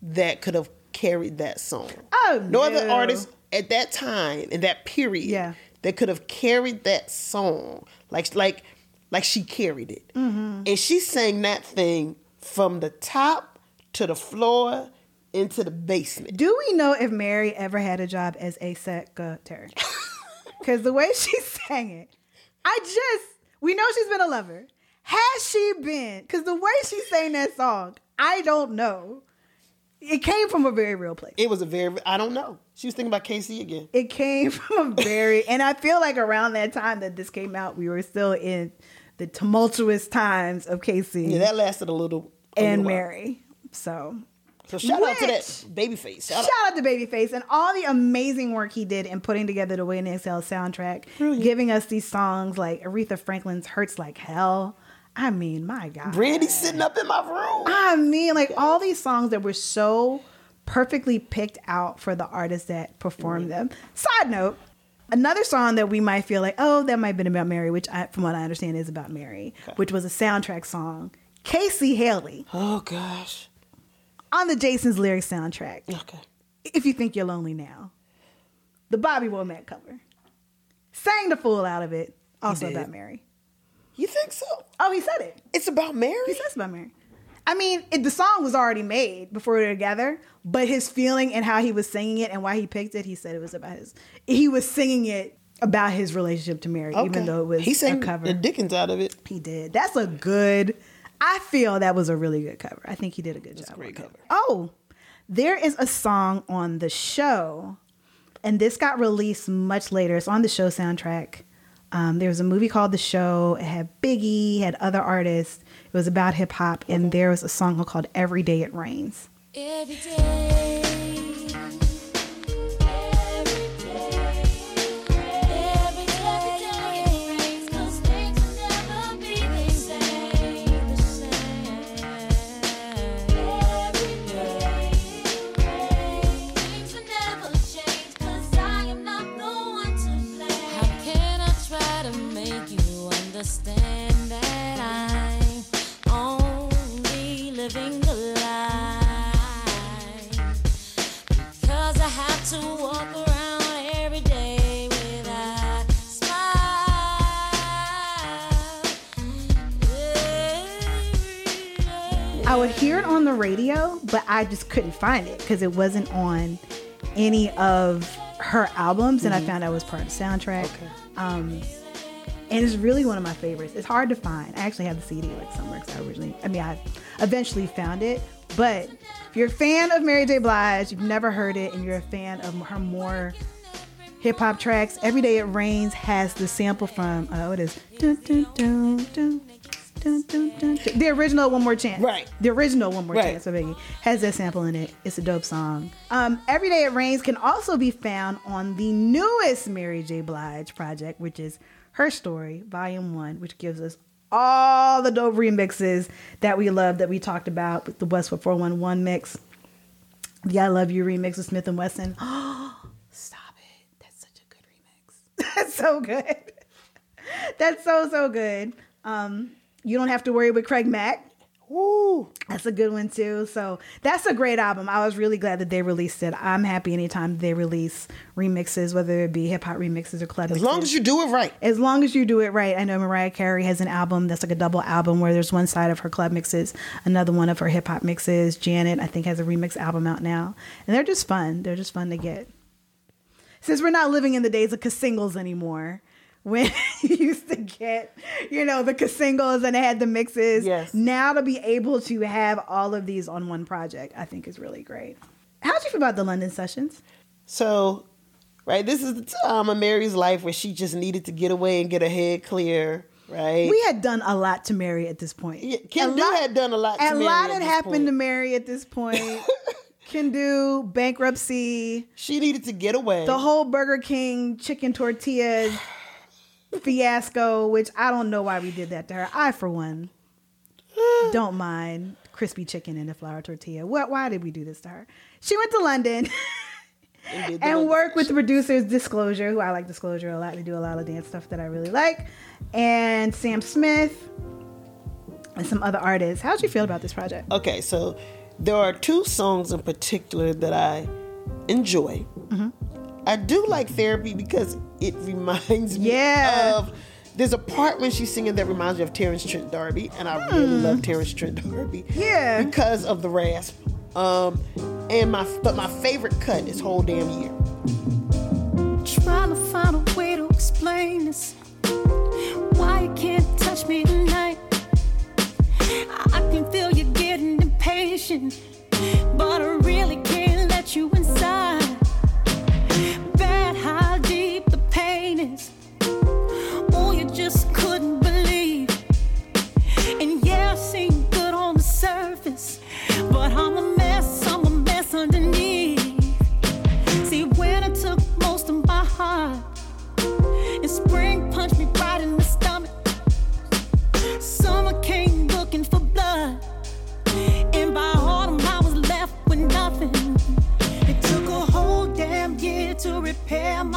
[SPEAKER 2] that could have carried that song.
[SPEAKER 1] Oh,
[SPEAKER 2] no
[SPEAKER 1] no.
[SPEAKER 2] other artist at that time in that period
[SPEAKER 1] Yeah.
[SPEAKER 2] that could have carried that song. Like like like she carried it.
[SPEAKER 1] Mm-hmm.
[SPEAKER 2] And she sang that thing from the top to the floor into the basement.
[SPEAKER 1] Do we know if Mary ever had a job as a secretary? Because the way she sang it, I just, we know she's been a lover. Has she been? Because the way she sang that song, I don't know. It came from a very real place.
[SPEAKER 2] It was a very, I don't know. She was thinking about K-Ci again.
[SPEAKER 1] It came from a very, and I feel like around that time that this came out, we were still in the tumultuous times of K-Ci
[SPEAKER 2] Yeah, that lasted a little. a
[SPEAKER 1] and
[SPEAKER 2] little.
[SPEAKER 1] Mary. So
[SPEAKER 2] So shout out to that
[SPEAKER 1] Which-
[SPEAKER 2] babyface. Shout,
[SPEAKER 1] Shout
[SPEAKER 2] out.
[SPEAKER 1] out to Babyface and all the amazing work he did in putting together the Waiting to Exhale soundtrack, giving us these songs like Aretha Franklin's Hurts Like Hell. I mean, my God.
[SPEAKER 2] Brandy sitting up in my room.
[SPEAKER 1] I mean, like all these songs that were so perfectly picked out for the artists that performed mm-hmm. them. Side note, another song that we might feel like, oh, that might have been about Mary, which I, from what I understand is about Mary, which was a soundtrack song. K-Ci Hailey
[SPEAKER 2] Oh gosh.
[SPEAKER 1] on the Jason's Lyrics soundtrack.
[SPEAKER 2] Okay.
[SPEAKER 1] If you think you're lonely now, the Bobby Womack cover, sang the fool out of it. Also about Mary.
[SPEAKER 2] You think so?
[SPEAKER 1] Oh, he said it.
[SPEAKER 2] It's about Mary.
[SPEAKER 1] He says about Mary. I mean, it, the song was already made before we were together, but his feeling and how he was singing it and why he picked it, he said it was about his. He was singing it about his relationship to Mary, even though it was
[SPEAKER 2] he
[SPEAKER 1] a
[SPEAKER 2] sang
[SPEAKER 1] cover.
[SPEAKER 2] the Dickens out of it.
[SPEAKER 1] He did. That's a good. I feel that was a really good cover. I think he did a good job.
[SPEAKER 2] great
[SPEAKER 1] on it.
[SPEAKER 2] cover.
[SPEAKER 1] Oh, there is a song on the show, and this got released much later. It's on the show soundtrack. Um, there was a movie called The Show. It had Biggie, had other artists. It was about hip hop, and there was a song called "Every Day It Rains."
[SPEAKER 7] Every day,
[SPEAKER 1] but I just couldn't find it because it wasn't on any of her albums, and I found out it was part of the soundtrack. Um, and it's really one of my favorites. It's hard to find. I actually have the CD like somewhere because I originally, I mean, I eventually found it. But if you're a fan of Mary J. Blige, you've never heard it, and you're a fan of her more hip hop tracks, Every Day It Rains has the sample from, oh, it is. Dun, dun, dun, dun, dun, dun. The original One More Chance.
[SPEAKER 2] Right.
[SPEAKER 1] The original One More
[SPEAKER 2] Right.
[SPEAKER 1] Chance of Biggie has that sample in it. It's a dope song. Um, Every Day It Rains can also be found on the newest Mary J. Blige project, which is Her Story, Volume 1, which gives us all the dope remixes that we love that we talked about with the Westwood 411 mix. The I Love You remix with Smif-N-Wessun. Stop it. That's such a good remix. That's so good. That's so so good. Um, you don't have to worry with Craig Mack.
[SPEAKER 2] Woo.
[SPEAKER 1] That's a good one too. So that's a great album. I was really glad that they released it. I'm happy anytime they release remixes, whether it be hip hop remixes or club. Mixes.
[SPEAKER 2] As long as you do it right.
[SPEAKER 1] as long as you do it right. I know Mariah Carey has an album that's like a double album where there's one side of her club mixes, another one of her hip hop mixes. Janet, I think, has a remix album out now, and they're just fun. They're just fun to get. Since we're not living in the days of singles anymore, when you used to get, you know, the singles and it had the mixes.
[SPEAKER 2] Yes.
[SPEAKER 1] Now to be able to have all of these on one project, I think is really great. How'd you feel about the London sessions?
[SPEAKER 2] So, right, this is the time of Mary's life where she just needed to get away and get her head clear, right?
[SPEAKER 1] We had done a lot to Mary at this point.
[SPEAKER 2] Yeah, Kendu
[SPEAKER 1] lot-
[SPEAKER 2] had done a lot to
[SPEAKER 1] a
[SPEAKER 2] Mary
[SPEAKER 1] lot had happened
[SPEAKER 2] point.
[SPEAKER 1] to Mary at this point. Kendu bankruptcy,
[SPEAKER 2] She needed to get away.
[SPEAKER 1] the whole Burger King chicken tortilla fiasco, which I don't know why we did that to her. I, for one, don't mind crispy chicken and a flour tortilla. What? Why did we do this to her? She went to London
[SPEAKER 2] and
[SPEAKER 1] and worked with the producers Disclosure, who I like Disclosure a lot. They do a lot of dance stuff that I really like, and Sam Smith and some other artists. How'd you feel about this project?
[SPEAKER 2] Okay, so there are two songs in particular that I enjoy.
[SPEAKER 1] Mm-hmm.
[SPEAKER 2] I do like therapy because it reminds me
[SPEAKER 1] Yeah.
[SPEAKER 2] of There's a part when she's singing that reminds me of Terence Trent D'Arby, and I really love Terence Trent D'Arby.
[SPEAKER 1] Hmm. Yeah.
[SPEAKER 2] Because of the rasp. Um, and my but my favorite cut is whole damn year.
[SPEAKER 9] Trying to find a way to explain this. Why you can't touch me tonight? I can feel you getting impatient, but I really can't let you inside. Bad how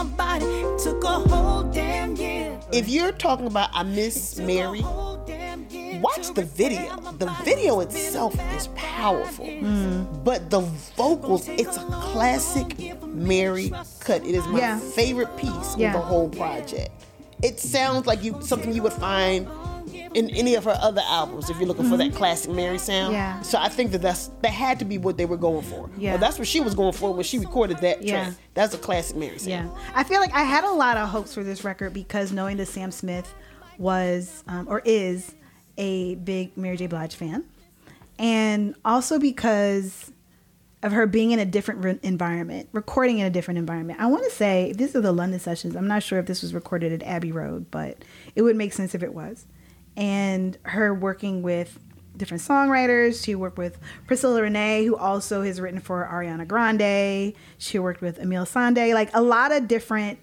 [SPEAKER 9] repair my body. It took a whole damn year.
[SPEAKER 2] If you're talking about I Miss Mary, watch the video. The video itself is powerful, but the vocals, it's a classic Mary cut. It is my
[SPEAKER 1] Yeah.
[SPEAKER 2] favorite piece
[SPEAKER 1] Yeah.
[SPEAKER 2] of the whole project. It sounds like you something you would find in any of her other albums if you're looking for that classic Mary sound.
[SPEAKER 1] Mm-hmm. Yeah.
[SPEAKER 2] So I think that that's that had to be what they were going for.
[SPEAKER 1] Yeah.
[SPEAKER 2] That's what she was going for when she recorded that
[SPEAKER 1] Yeah.
[SPEAKER 2] track. That's a classic Mary sound.
[SPEAKER 1] Yeah, I feel like I had a lot of hopes for this record because knowing that Sam Smith was um, or is a big Mary J. Blige fan, and also because of her being in a different re- environment, recording in a different environment. I want to say these are the London sessions. I'm not sure if this was recorded at Abbey Road, but it would make sense if it was. And her working with different songwriters. She worked with Priscilla Renee, who also has written for Ariana Grande. She worked with Emeli Sandé, like a lot of different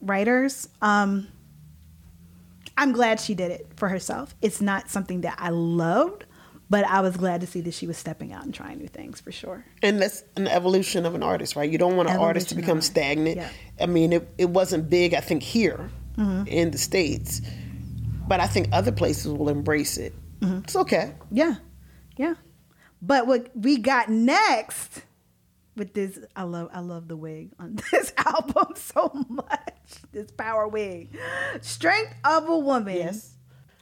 [SPEAKER 1] writers. Um, I'm glad she did it for herself. It's not something that I loved, but I was glad to see that she was stepping out and trying new things for sure.
[SPEAKER 2] And that's an evolution of an artist, right? You don't want an artist to become stagnant.
[SPEAKER 1] Yeah.
[SPEAKER 2] I mean, it, it wasn't big, I think, here
[SPEAKER 1] Mhm.
[SPEAKER 2] in the States, but I think other places will embrace it.
[SPEAKER 1] Mm-hmm.
[SPEAKER 2] It's okay.
[SPEAKER 1] Yeah. Yeah. But what we got next with this I love I love the wig on this album so much. This power wig. Strength of a woman.
[SPEAKER 2] Yes.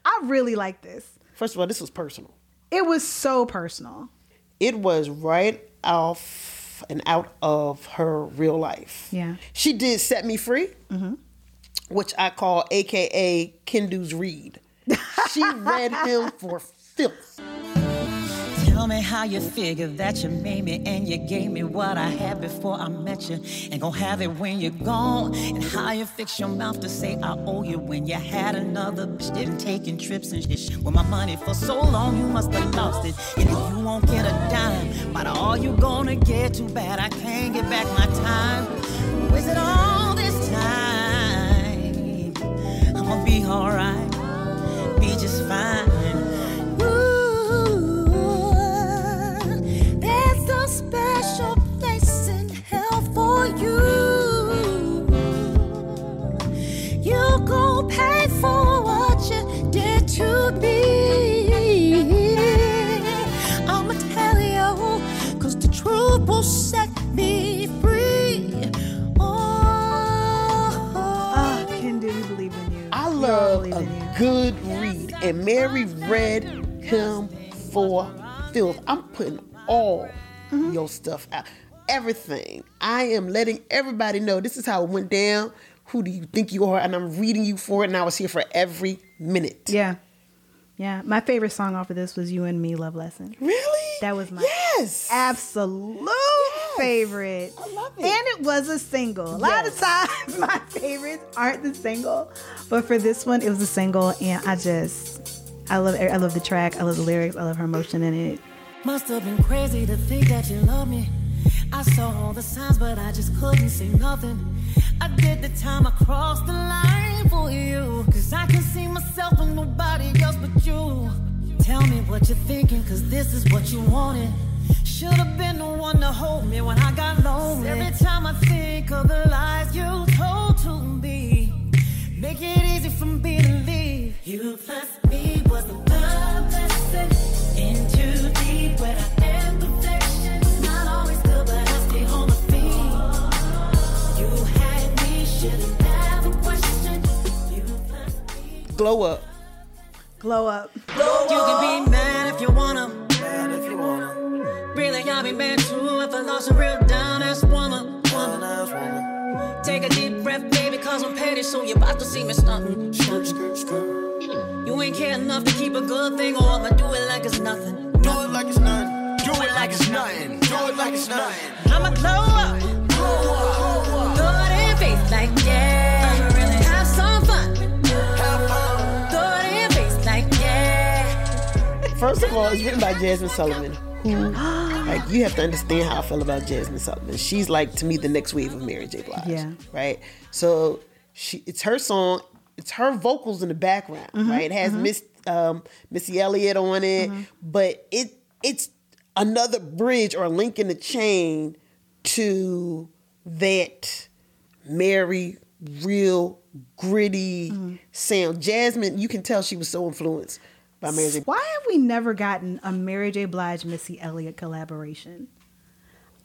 [SPEAKER 1] I really like this.
[SPEAKER 2] First of all, this was personal.
[SPEAKER 1] It was so personal.
[SPEAKER 2] It was right off and out of her real life.
[SPEAKER 1] Yeah.
[SPEAKER 2] She did Set Me Free,
[SPEAKER 1] Mm-hmm.
[SPEAKER 2] Which I call AKA Kendu's Read. She read him for filth.
[SPEAKER 5] Tell me how you figure that you made me and you gave me what I had before I met you. And gon' have it when you're gone. And how you fix your mouth to say I owe you when you had another bitch didn't taking trips and shit. With my money for so long, you must have lost it. And if you won't get a dime, but all you gonna get, too bad I can't get back my time. Wasted all I'ma be alright, be just fine.
[SPEAKER 9] Ooh, There's a special place in hell for. You
[SPEAKER 2] good read, and Mary read him for filth. I'm putting all
[SPEAKER 1] Mm-hmm.
[SPEAKER 2] your stuff out, everything. I am letting everybody know this is how it went down. Who do you think you are? And I'm reading you for it, and I was here for every minute.
[SPEAKER 1] Yeah. Yeah. My favorite song off of this was You and Me Love Lesson.
[SPEAKER 2] Really?
[SPEAKER 1] That was my
[SPEAKER 2] Yes.
[SPEAKER 1] absolute favorite.
[SPEAKER 2] I love it.
[SPEAKER 1] And it was a single. A lot of times my favorites aren't the single, but for this one it was a single and I just I love I love the track, I love the lyrics, I love her emotion in it.
[SPEAKER 5] Must have been crazy to think that you love me. I saw all the signs, but I just couldn't see nothing. I did the time I crossed the line for you. Cause I can see myself in nobody else but you. Tell me what you're thinking, cause this is what you wanted. Should have been the one to hold me when I got lonely. Every time I think of the lies you told to me, make it easy for me to leave. You plus me was the love lesson. In too deep where I am perfection. Not always good, but I stay on the feet. You had me, should've never questioned. You plus
[SPEAKER 2] Glow up.
[SPEAKER 1] Glow up.
[SPEAKER 10] You can be mad if you wanna. Really, I'll be mad too if I lost a real down ass woman. woman. Take a deep breath, baby, cause I'm petty, so you're about to see me stunting. You ain't care enough to keep a good thing, or I'ma do it like it's nothing.
[SPEAKER 3] Do it like it's nothing. Do it like it's nothing. Do it like it's nothing.
[SPEAKER 10] I'ma glow up. Throw it in like yeah. Really have some fun. Throw it in face like yeah.
[SPEAKER 2] First of all, it's written by Jazmine Sullivan, who, like, you have to understand how I feel about Jazmine Sullivan. She's like to me the next wave of Mary J. Blige.
[SPEAKER 1] Yeah.
[SPEAKER 2] Right. So she, it's her song. It's her vocals in the background.
[SPEAKER 1] Mhm,
[SPEAKER 2] Right. It has
[SPEAKER 1] mhm.
[SPEAKER 2] Miss um, Missy Elliott on it, but it it's another bridge or link in the chain to that Mary real gritty sound. Jazmine, you can tell she was so influenced J.
[SPEAKER 1] Why have we never gotten a Mary J. Blige Missy Elliott collaboration?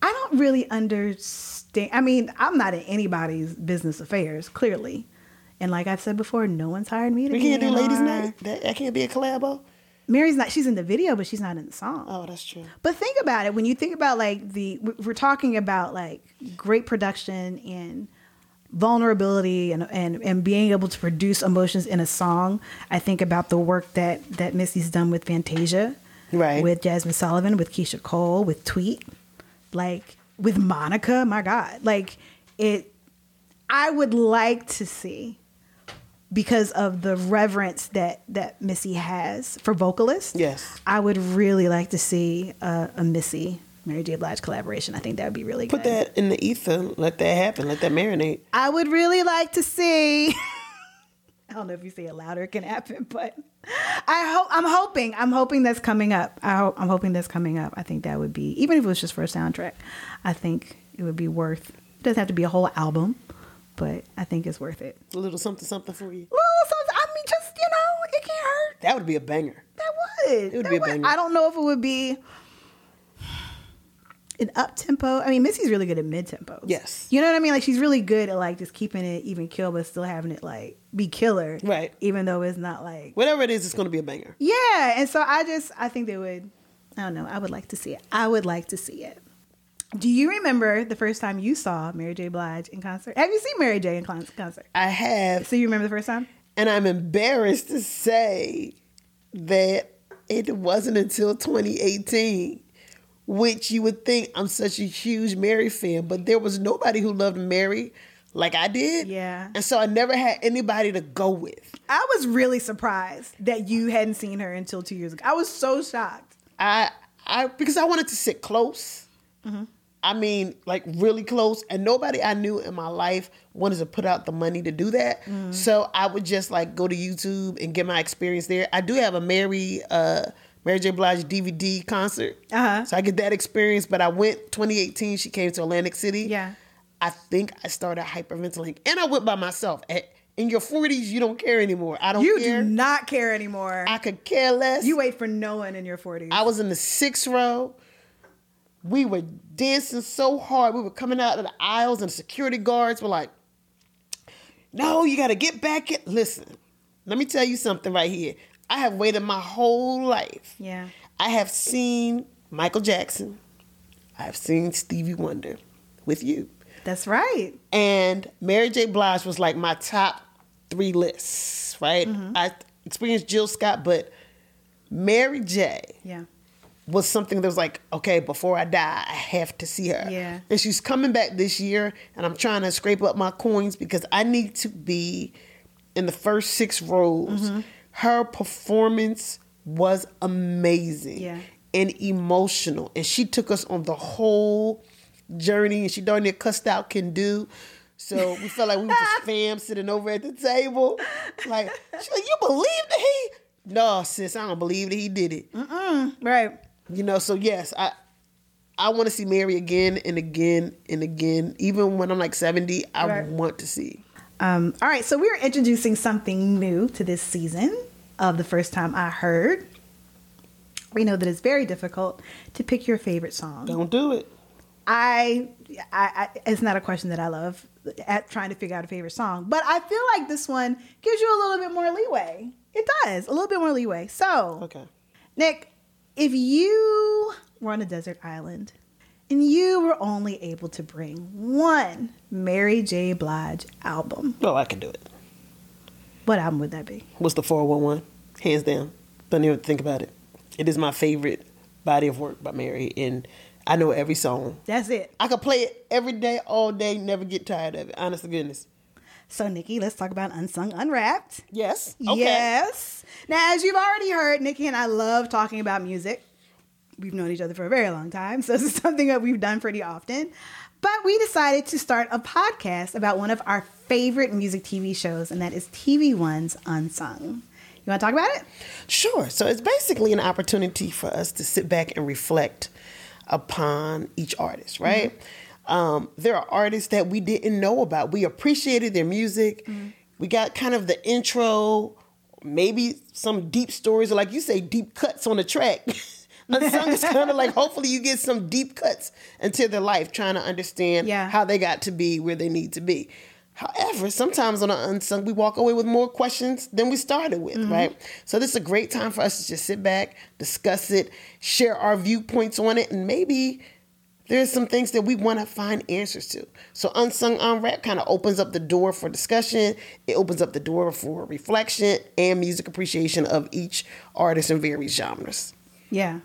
[SPEAKER 1] I don't really understand. I mean, I'm not in anybody's business affairs, clearly. And like I've said before, no one's hired me to
[SPEAKER 2] We can't do ladies' night. That, that can't be a collabo.
[SPEAKER 1] Mary's not. She's in the video, but she's not in the song.
[SPEAKER 2] Oh, that's true.
[SPEAKER 1] But think about it. When you think about like the, we're talking about like great production and vulnerability and, and and being able to produce emotions in a song. I think about the work that that Missy's done with Fantasia,
[SPEAKER 2] right?
[SPEAKER 1] With Jazmine Sullivan, with Keyshia Cole, with Tweet, like with Monica. My God, like it. I would like to see because of the reverence that that Missy has for vocalists.
[SPEAKER 2] Yes.
[SPEAKER 1] I would really like to see a, a Missy Mary J. Blige collaboration. I think that would be really
[SPEAKER 2] Put
[SPEAKER 1] good.
[SPEAKER 2] Put that in the ether. Let that happen. Let that marinate.
[SPEAKER 1] I would really like to see. I don't know if you say it louder, it can happen, but I hope I'm hoping I'm hoping that's coming up. I hope, I'm hoping that's coming up. I think that would be even if it was just for a soundtrack. I think it would be worth. It doesn't have to be a whole album, but I think it's worth it.
[SPEAKER 2] A little something, something for you.
[SPEAKER 1] Little something, I mean, just you know, it can't hurt.
[SPEAKER 2] That would be a banger.
[SPEAKER 1] That would.
[SPEAKER 2] It would
[SPEAKER 1] That
[SPEAKER 2] be a banger.
[SPEAKER 1] I don't know if it would be an up tempo. I mean, Missy's really good at mid tempo.
[SPEAKER 2] Yes.
[SPEAKER 1] You know what I mean? Like she's really good at like just keeping it even kill, but still having it like be killer.
[SPEAKER 2] Right.
[SPEAKER 1] Even though it's not like
[SPEAKER 2] Whatever it is, it's going to be a banger.
[SPEAKER 1] yeah. And so I just I think they would. I don't know. I would like to see it. I would like to see it. Do you remember the first time you saw Mary J. Blige in concert? Have you seen Mary J. in concert?
[SPEAKER 2] I have.
[SPEAKER 1] So you remember the first time?
[SPEAKER 2] And I'm embarrassed to say that it wasn't until 2018, which you would think I'm such a huge Mary fan, but there was nobody who loved Mary like I did.
[SPEAKER 1] Yeah.
[SPEAKER 2] And so I never had anybody to go with.
[SPEAKER 1] I was really surprised that you hadn't seen her until two years ago. I was so shocked.
[SPEAKER 2] I I because I wanted to sit close. Hmm. I mean, like really close, and nobody I knew in my life wanted to put out the money to do that.
[SPEAKER 1] Mhm.
[SPEAKER 2] So I would just like go to YouTube and get my experience there. I do have a Mary uh Mary J. Blige DVD concert,
[SPEAKER 1] uh-huh.
[SPEAKER 2] so I get that experience. But I went 2018. She came to Atlantic City.
[SPEAKER 1] Yeah.
[SPEAKER 2] I think I started hyperventilating, and I went by myself. At, in your 40s, you don't care anymore. I don't
[SPEAKER 1] You
[SPEAKER 2] care.
[SPEAKER 1] do not care anymore.
[SPEAKER 2] I could care less.
[SPEAKER 1] You wait for no one in your 40s.
[SPEAKER 2] I was in the sixth row. We were dancing so hard. We were coming out of the aisles, and security guards were like, No, you got to get back in. Listen, let me tell you something right here. I have waited my whole life.
[SPEAKER 1] Yeah.
[SPEAKER 2] I have seen Michael Jackson. I have seen Stevie Wonder with you.
[SPEAKER 1] That's right.
[SPEAKER 2] And Mary J. Blige was like my top three lists, right?
[SPEAKER 1] Mm-hmm.
[SPEAKER 2] I experienced Jill Scott, but Mary J
[SPEAKER 1] Yeah.
[SPEAKER 2] was something that was like, okay, before I die, I have to see her.
[SPEAKER 1] Yeah.
[SPEAKER 2] And she's coming back this year, and I'm trying to scrape up my coins because I need to be in the first six rows.
[SPEAKER 1] Mhm.
[SPEAKER 2] Her performance was amazing
[SPEAKER 1] Yeah.
[SPEAKER 2] and emotional, and she took us on the whole journey, and she darn near cussed out Kendu. So we felt like we were just fam sitting over at the table. Like, she's like, you believe that he? No, sis, I don't believe that he did it.
[SPEAKER 1] Mm-mm. Right.
[SPEAKER 2] You know, so yes, I I want to see Mary again and again and again. Even when I'm like 70, I
[SPEAKER 1] Right.
[SPEAKER 2] want to see.
[SPEAKER 1] Um, all right, so we're introducing something new to this season of the first time I heard. We know that it's very difficult to pick your favorite song.
[SPEAKER 2] Don't do it.
[SPEAKER 1] I, I, I it's not a question that I love at trying to figure out a favorite song. But I feel like this one gives you a little bit more leeway. It does a little bit more leeway. So,
[SPEAKER 2] Okay.
[SPEAKER 1] Nick, if you were on a desert island and you were only able to bring one Mary J. Blige album,
[SPEAKER 2] Well, I can do it.
[SPEAKER 1] what album would that be?
[SPEAKER 2] What's the 411? Hands down. Don't even think about it. It is my favorite body of work by Mary, and I know every song.
[SPEAKER 1] That's it.
[SPEAKER 2] I could play it every day, all day, never get tired of it. Honest to goodness.
[SPEAKER 1] So, Nikki, let's talk about Unsung Unwrapped.
[SPEAKER 2] Yes. Okay.
[SPEAKER 1] Yes. Now, as you've already heard, Nikki and I love talking about music. We've known each other for a very long time, so this is something that we've done pretty often. But we decided to start a podcast about one of our favorite music TV shows, and that is TV One's Unsung. You want to talk about it?
[SPEAKER 2] Sure. So it's basically an opportunity for us to sit back and reflect upon each artist, right? Um, there are artists that we didn't know about. We appreciated their music. We got kind of the intro, maybe some deep stories, or like you say, deep cuts on the track. Unsung is kind of like hopefully you get some deep cuts into their life, trying to understand
[SPEAKER 1] Yeah.
[SPEAKER 2] how they got to be where they need to be. However, sometimes on an unsung, we walk away with more questions than we started with, mm-hmm. right? So this is a great time for us to just sit back, discuss it, share our viewpoints on it, and maybe there's some things that we want to find answers to. So unsung unwrap kind of opens up the door for discussion. It opens up the door for reflection and music appreciation of each artist in various genres.
[SPEAKER 1] Yeah.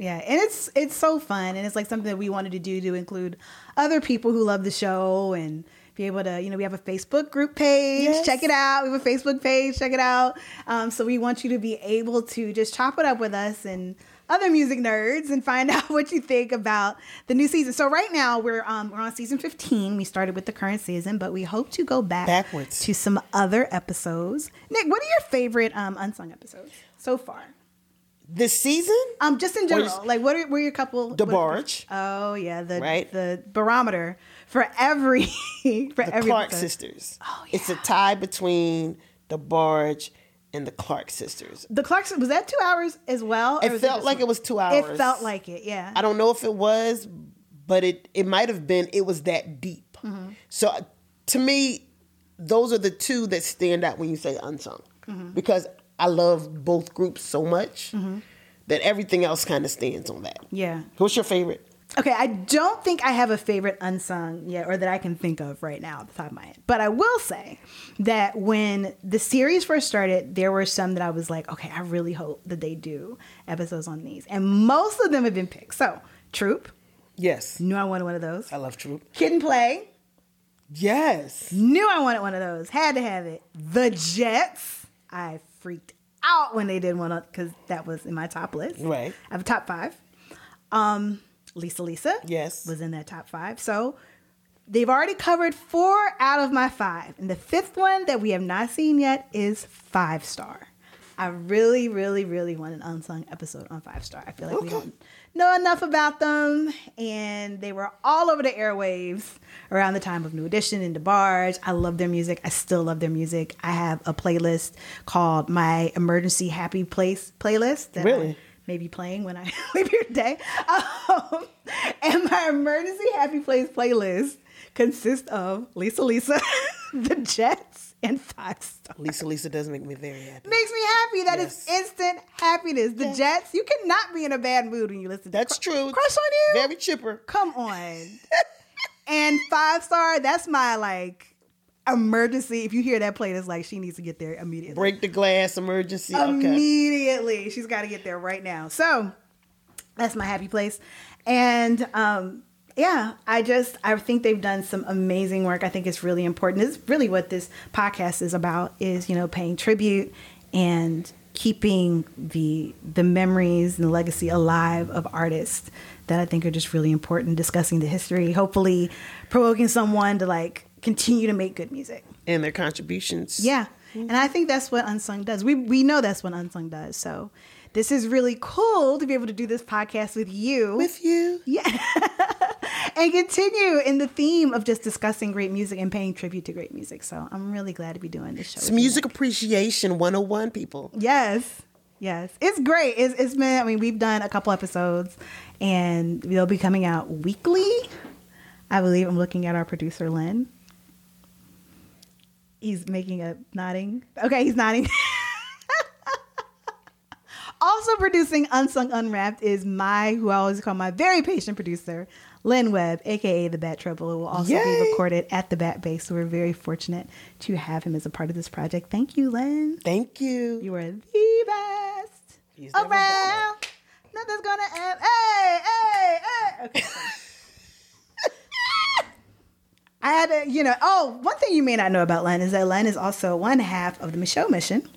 [SPEAKER 1] Yeah, and it's it's so fun, and it's like something that we wanted to do to include other people who love the show and be able to, you know, we have a Facebook group page.
[SPEAKER 2] Yes.
[SPEAKER 1] Check it out. We have a Facebook page. Check it out. Um, so we want you to be able to just chop it up with us and other music nerds and find out what you think about the new season. So right now we're um, we're on season 15. We started with the current season, but we hope to go back
[SPEAKER 2] Backwards.
[SPEAKER 1] to some other episodes. Nick, what are your favorite um, unsung episodes so far?
[SPEAKER 2] This season,
[SPEAKER 1] Um, just in general,
[SPEAKER 2] just-
[SPEAKER 1] like what are, were your couple?
[SPEAKER 2] DeBarge.
[SPEAKER 1] Oh yeah, the
[SPEAKER 2] Right.
[SPEAKER 1] the barometer for every for
[SPEAKER 2] the
[SPEAKER 1] every
[SPEAKER 2] Clark
[SPEAKER 1] episode.
[SPEAKER 2] sisters. Oh yeah. It's a tie between DeBarge and the Clark sisters.
[SPEAKER 1] The Clarks was that two hours as well?
[SPEAKER 2] It felt
[SPEAKER 1] just
[SPEAKER 2] like
[SPEAKER 1] one?
[SPEAKER 2] it was two hours.
[SPEAKER 1] It felt like it, yeah.
[SPEAKER 2] I don't know if it was, but it it might have been. It was that deep.
[SPEAKER 1] Mm-hmm.
[SPEAKER 2] So to me, those are the two that stand out when you say unsung,
[SPEAKER 1] Mm-hmm.
[SPEAKER 2] because I love both groups so much mm-hmm. that everything else kind of stands on that.
[SPEAKER 1] Yeah.
[SPEAKER 2] What's your favorite?
[SPEAKER 1] Okay, I don't think I have a favorite unsung yet, or that I can think of right now at the top of my head. But I will say that when the series first started, there were some that I was like, okay, I really hope that they do episodes on these, and most of them have been picked. So, Troop,
[SPEAKER 2] Yes,
[SPEAKER 1] knew I wanted one of those.
[SPEAKER 2] I love Troop.
[SPEAKER 1] Kid 'n Play,
[SPEAKER 2] Yes,
[SPEAKER 1] Knew I wanted one of those. Had to have it. The Jets. I freaked out when they did one because that was in my top list.
[SPEAKER 2] Right.
[SPEAKER 1] I have a top five. Um, Lisa Lisa.
[SPEAKER 2] Yes.
[SPEAKER 1] Was in that top five. So they've already covered four out of my five. And the fifth one that we have not seen yet is Five Star. I really, really, really want an unsung episode on Five Star. I feel like we don't know enough about them, and they were all over the airwaves around the time of New Edition and DeBarge. I love their music. I still love their music. I have a playlist called my Emergency Happy Place playlist. That
[SPEAKER 2] Really?
[SPEAKER 1] I may be playing when I leave here today. Um, and my Emergency Happy Place playlist consists of Lisa Lisa, The Jets, and Five Star.
[SPEAKER 2] Lisa Lisa does make me very happy.
[SPEAKER 1] Makes me happy. That is
[SPEAKER 2] Yes.
[SPEAKER 1] instant happiness. The Jets, you cannot be in a bad mood when you listen to
[SPEAKER 2] That's
[SPEAKER 1] Cr-
[SPEAKER 2] true.
[SPEAKER 1] Crush on you?
[SPEAKER 2] Very chipper.
[SPEAKER 1] Come on. and five star, that's my like emergency. If you hear that play, it's like she needs to get there immediately.
[SPEAKER 2] Break the glass emergency. Okay.
[SPEAKER 1] Immediately. She's got to get there right now. So that's my happy place. And um yeah, I just I think they've done some amazing work. I think it's really important. It's really what this podcast is about is, you know, paying tribute and keeping the the memories and the legacy alive of artists that I think are just really important, discussing the history, hopefully provoking someone to like continue to make good music.
[SPEAKER 2] And their contributions.
[SPEAKER 1] Yeah. And I think that's what Unsung does. We we know that's what Unsung does. So this is really cool to be able to do this podcast with you.
[SPEAKER 2] With you.
[SPEAKER 1] yeah. and continue in the theme of just discussing great music and paying tribute to great music. So I'm really glad to be doing this show.
[SPEAKER 2] It's
[SPEAKER 1] with you.
[SPEAKER 2] music appreciation 101, people.
[SPEAKER 1] Yes. Yes. It's great. It's, it's been, I mean, we've done a couple episodes and they'll be coming out weekly. I believe I'm looking at our producer, Lynn. He's making a nodding. Okay, he's nodding. also producing Unsung Unwrapped is my, who I always call my very patient producer, Lynn Webb, aka the Bat Trouble, who will also
[SPEAKER 2] Yay.
[SPEAKER 1] be recorded at the Bat Base. So we're very fortunate to have him as a part of this project. Thank you, Lynn.
[SPEAKER 2] Thank you.
[SPEAKER 1] You are the best
[SPEAKER 2] He's oh,
[SPEAKER 1] around. Nothing's gonna end. Hey, hey, hey. Okay. I had to, you know, oh, one thing you may not know about Len is that Len is also one half of the Michelle Mission.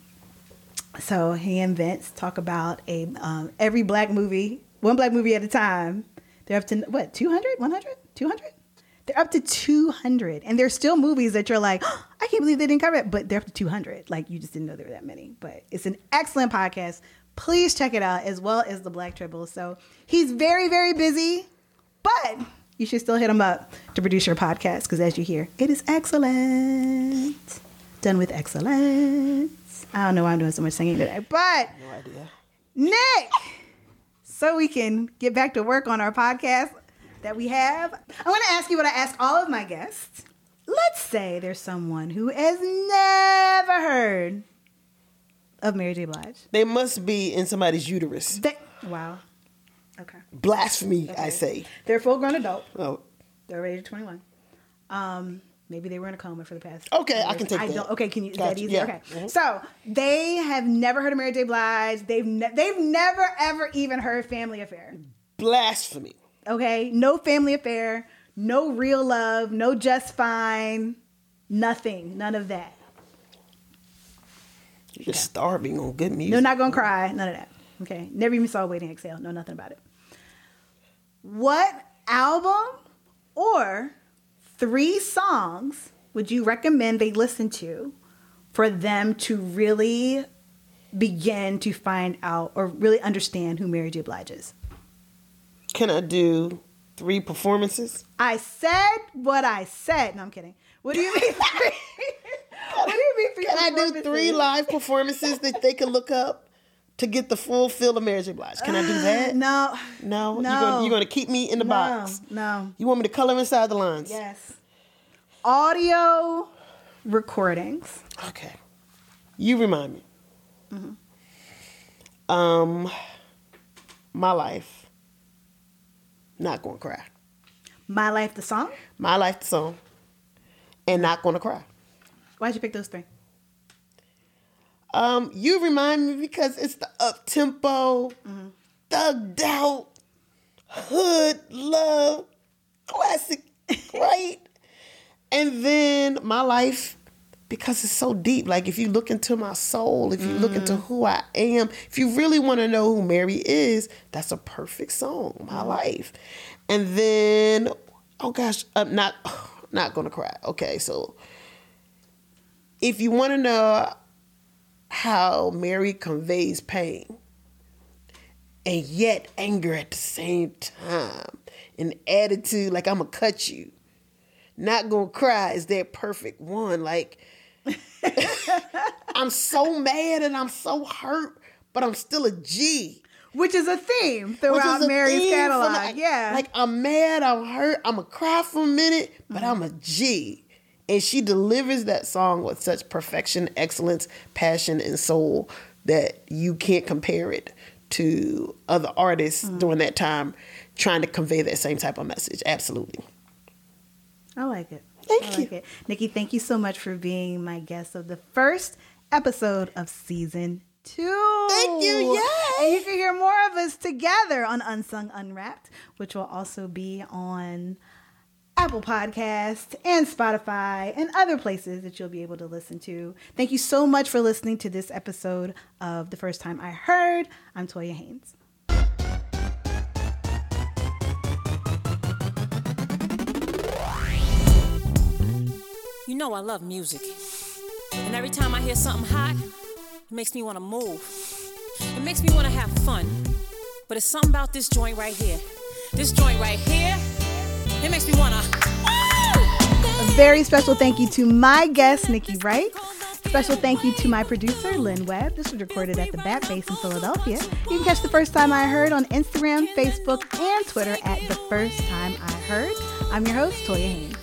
[SPEAKER 1] So he and Vince talk about a um, every black movie, one black movie at a time. They're up to what, 200, 100, 200? They're up to 200. And there's still movies that you're like, I can't believe they didn't cover it, but they're up to 200. Like you just didn't know there were that many. But it's an excellent podcast. Please check it out as well as the Black Triple. So he's very, very busy, but you should still hit him up to produce your podcast because as you hear, it is excellent. Done with excellence. I don't know why I'm doing so much singing today, but
[SPEAKER 2] No idea.
[SPEAKER 1] Nick, so we can get back to work on our podcast that we have. I want to ask you what I ask all of my guests. Let's say there's someone who has never heard of Mary J. Blige.
[SPEAKER 2] They must be in somebody's uterus.
[SPEAKER 1] They, wow. Okay.
[SPEAKER 2] Blasphemy, I say.
[SPEAKER 1] They're a full grown adult.
[SPEAKER 2] Oh,
[SPEAKER 1] They're age 21. Um, maybe they were in a coma for the past.
[SPEAKER 2] Okay, I can take
[SPEAKER 1] I
[SPEAKER 2] that.
[SPEAKER 1] Don't, okay, can you? Is
[SPEAKER 2] Gotcha,
[SPEAKER 1] that easy?
[SPEAKER 2] yeah.
[SPEAKER 1] Okay.
[SPEAKER 2] Mhm.
[SPEAKER 1] So they have never heard of Mary J. Blige. They've ne- they've never ever even heard Family Affair.
[SPEAKER 2] blasphemy.
[SPEAKER 1] Okay, no Family Affair, no Real Love, no Just Fine, nothing, none of that.
[SPEAKER 2] You're just starving on good music.
[SPEAKER 1] No, not gonna cry, none of that. Okay, never even saw Waiting Exhale. Know nothing about it. What album or three songs would you recommend they listen to for them to really begin to find out or really understand who Mary J. Blige is?
[SPEAKER 2] Can I do three performances?
[SPEAKER 1] I said what I said. No, I'm kidding. What do you mean? Three? what do you mean? Three
[SPEAKER 2] Can I do three live performances that they can look up to get the full feel of Mary J. Blige? Can I do that?
[SPEAKER 1] No.
[SPEAKER 2] No?
[SPEAKER 1] No.
[SPEAKER 2] You're gonna, you're gonna keep me in the
[SPEAKER 1] No,
[SPEAKER 2] box.
[SPEAKER 1] No.
[SPEAKER 2] You want me to color inside the lines?
[SPEAKER 1] Yes. Audio recordings.
[SPEAKER 2] Okay. You remind me.
[SPEAKER 1] Mm-hmm.
[SPEAKER 2] Um, my life. Not gonna cry.
[SPEAKER 1] My Life, the song.
[SPEAKER 2] My life, the song. And not gonna cry.
[SPEAKER 1] Why'd you pick those three?
[SPEAKER 2] Um, you remind me because it's the up tempo, thugged out, hood love, classic, right? And then my life because it's so deep. Like if you look into my soul, if you look into who I am, if you really want to know who Mary is, that's a perfect song. My life. And then, oh gosh, I'm not not gonna cry. Okay, so if you want to know how Mary conveys pain and yet anger at the same time, an attitude like I'm gonna cut you, not gonna cry is that perfect one. Like I'm so mad and I'm so hurt, but I'm still a G.
[SPEAKER 1] Which is a theme throughout
[SPEAKER 2] a
[SPEAKER 1] Mary's
[SPEAKER 2] theme
[SPEAKER 1] catalog. yeah.
[SPEAKER 2] Like I'm mad, I'm hurt, I'm gonna cry for a minute, but uh-huh. I'm a G. And she delivers that song with such perfection, excellence, passion, and soul that you can't compare it to other artists mm. during that time trying to convey that same type of message. Absolutely.
[SPEAKER 1] I like it.
[SPEAKER 2] Thank
[SPEAKER 1] I
[SPEAKER 2] you.
[SPEAKER 1] like it. Nikki, thank you so much for being my guest of the first episode of season two.
[SPEAKER 2] Thank you, yay!
[SPEAKER 1] And you can hear more of us together on Unsung Unwrapped, which will also be on Apple Podcast and Spotify and other places that you'll be able to listen to. Thank you so much for listening to this episode of The First Time I Heard. I'm Toya Haynes.
[SPEAKER 5] You know I love music. And every time I hear something hot, it makes me want to move. It makes me want to have fun. But it's something about this joint right here. This joint right here, it makes me want to.
[SPEAKER 1] A very special thank you to my guest, Nikki Wright. Special thank you to my producer, Lynn Webb. This was recorded at the Bat Base in Philadelphia. You can catch the first time I heard on Instagram, Facebook, and Twitter at the first time I heard. I'm your host, Toya Haynes.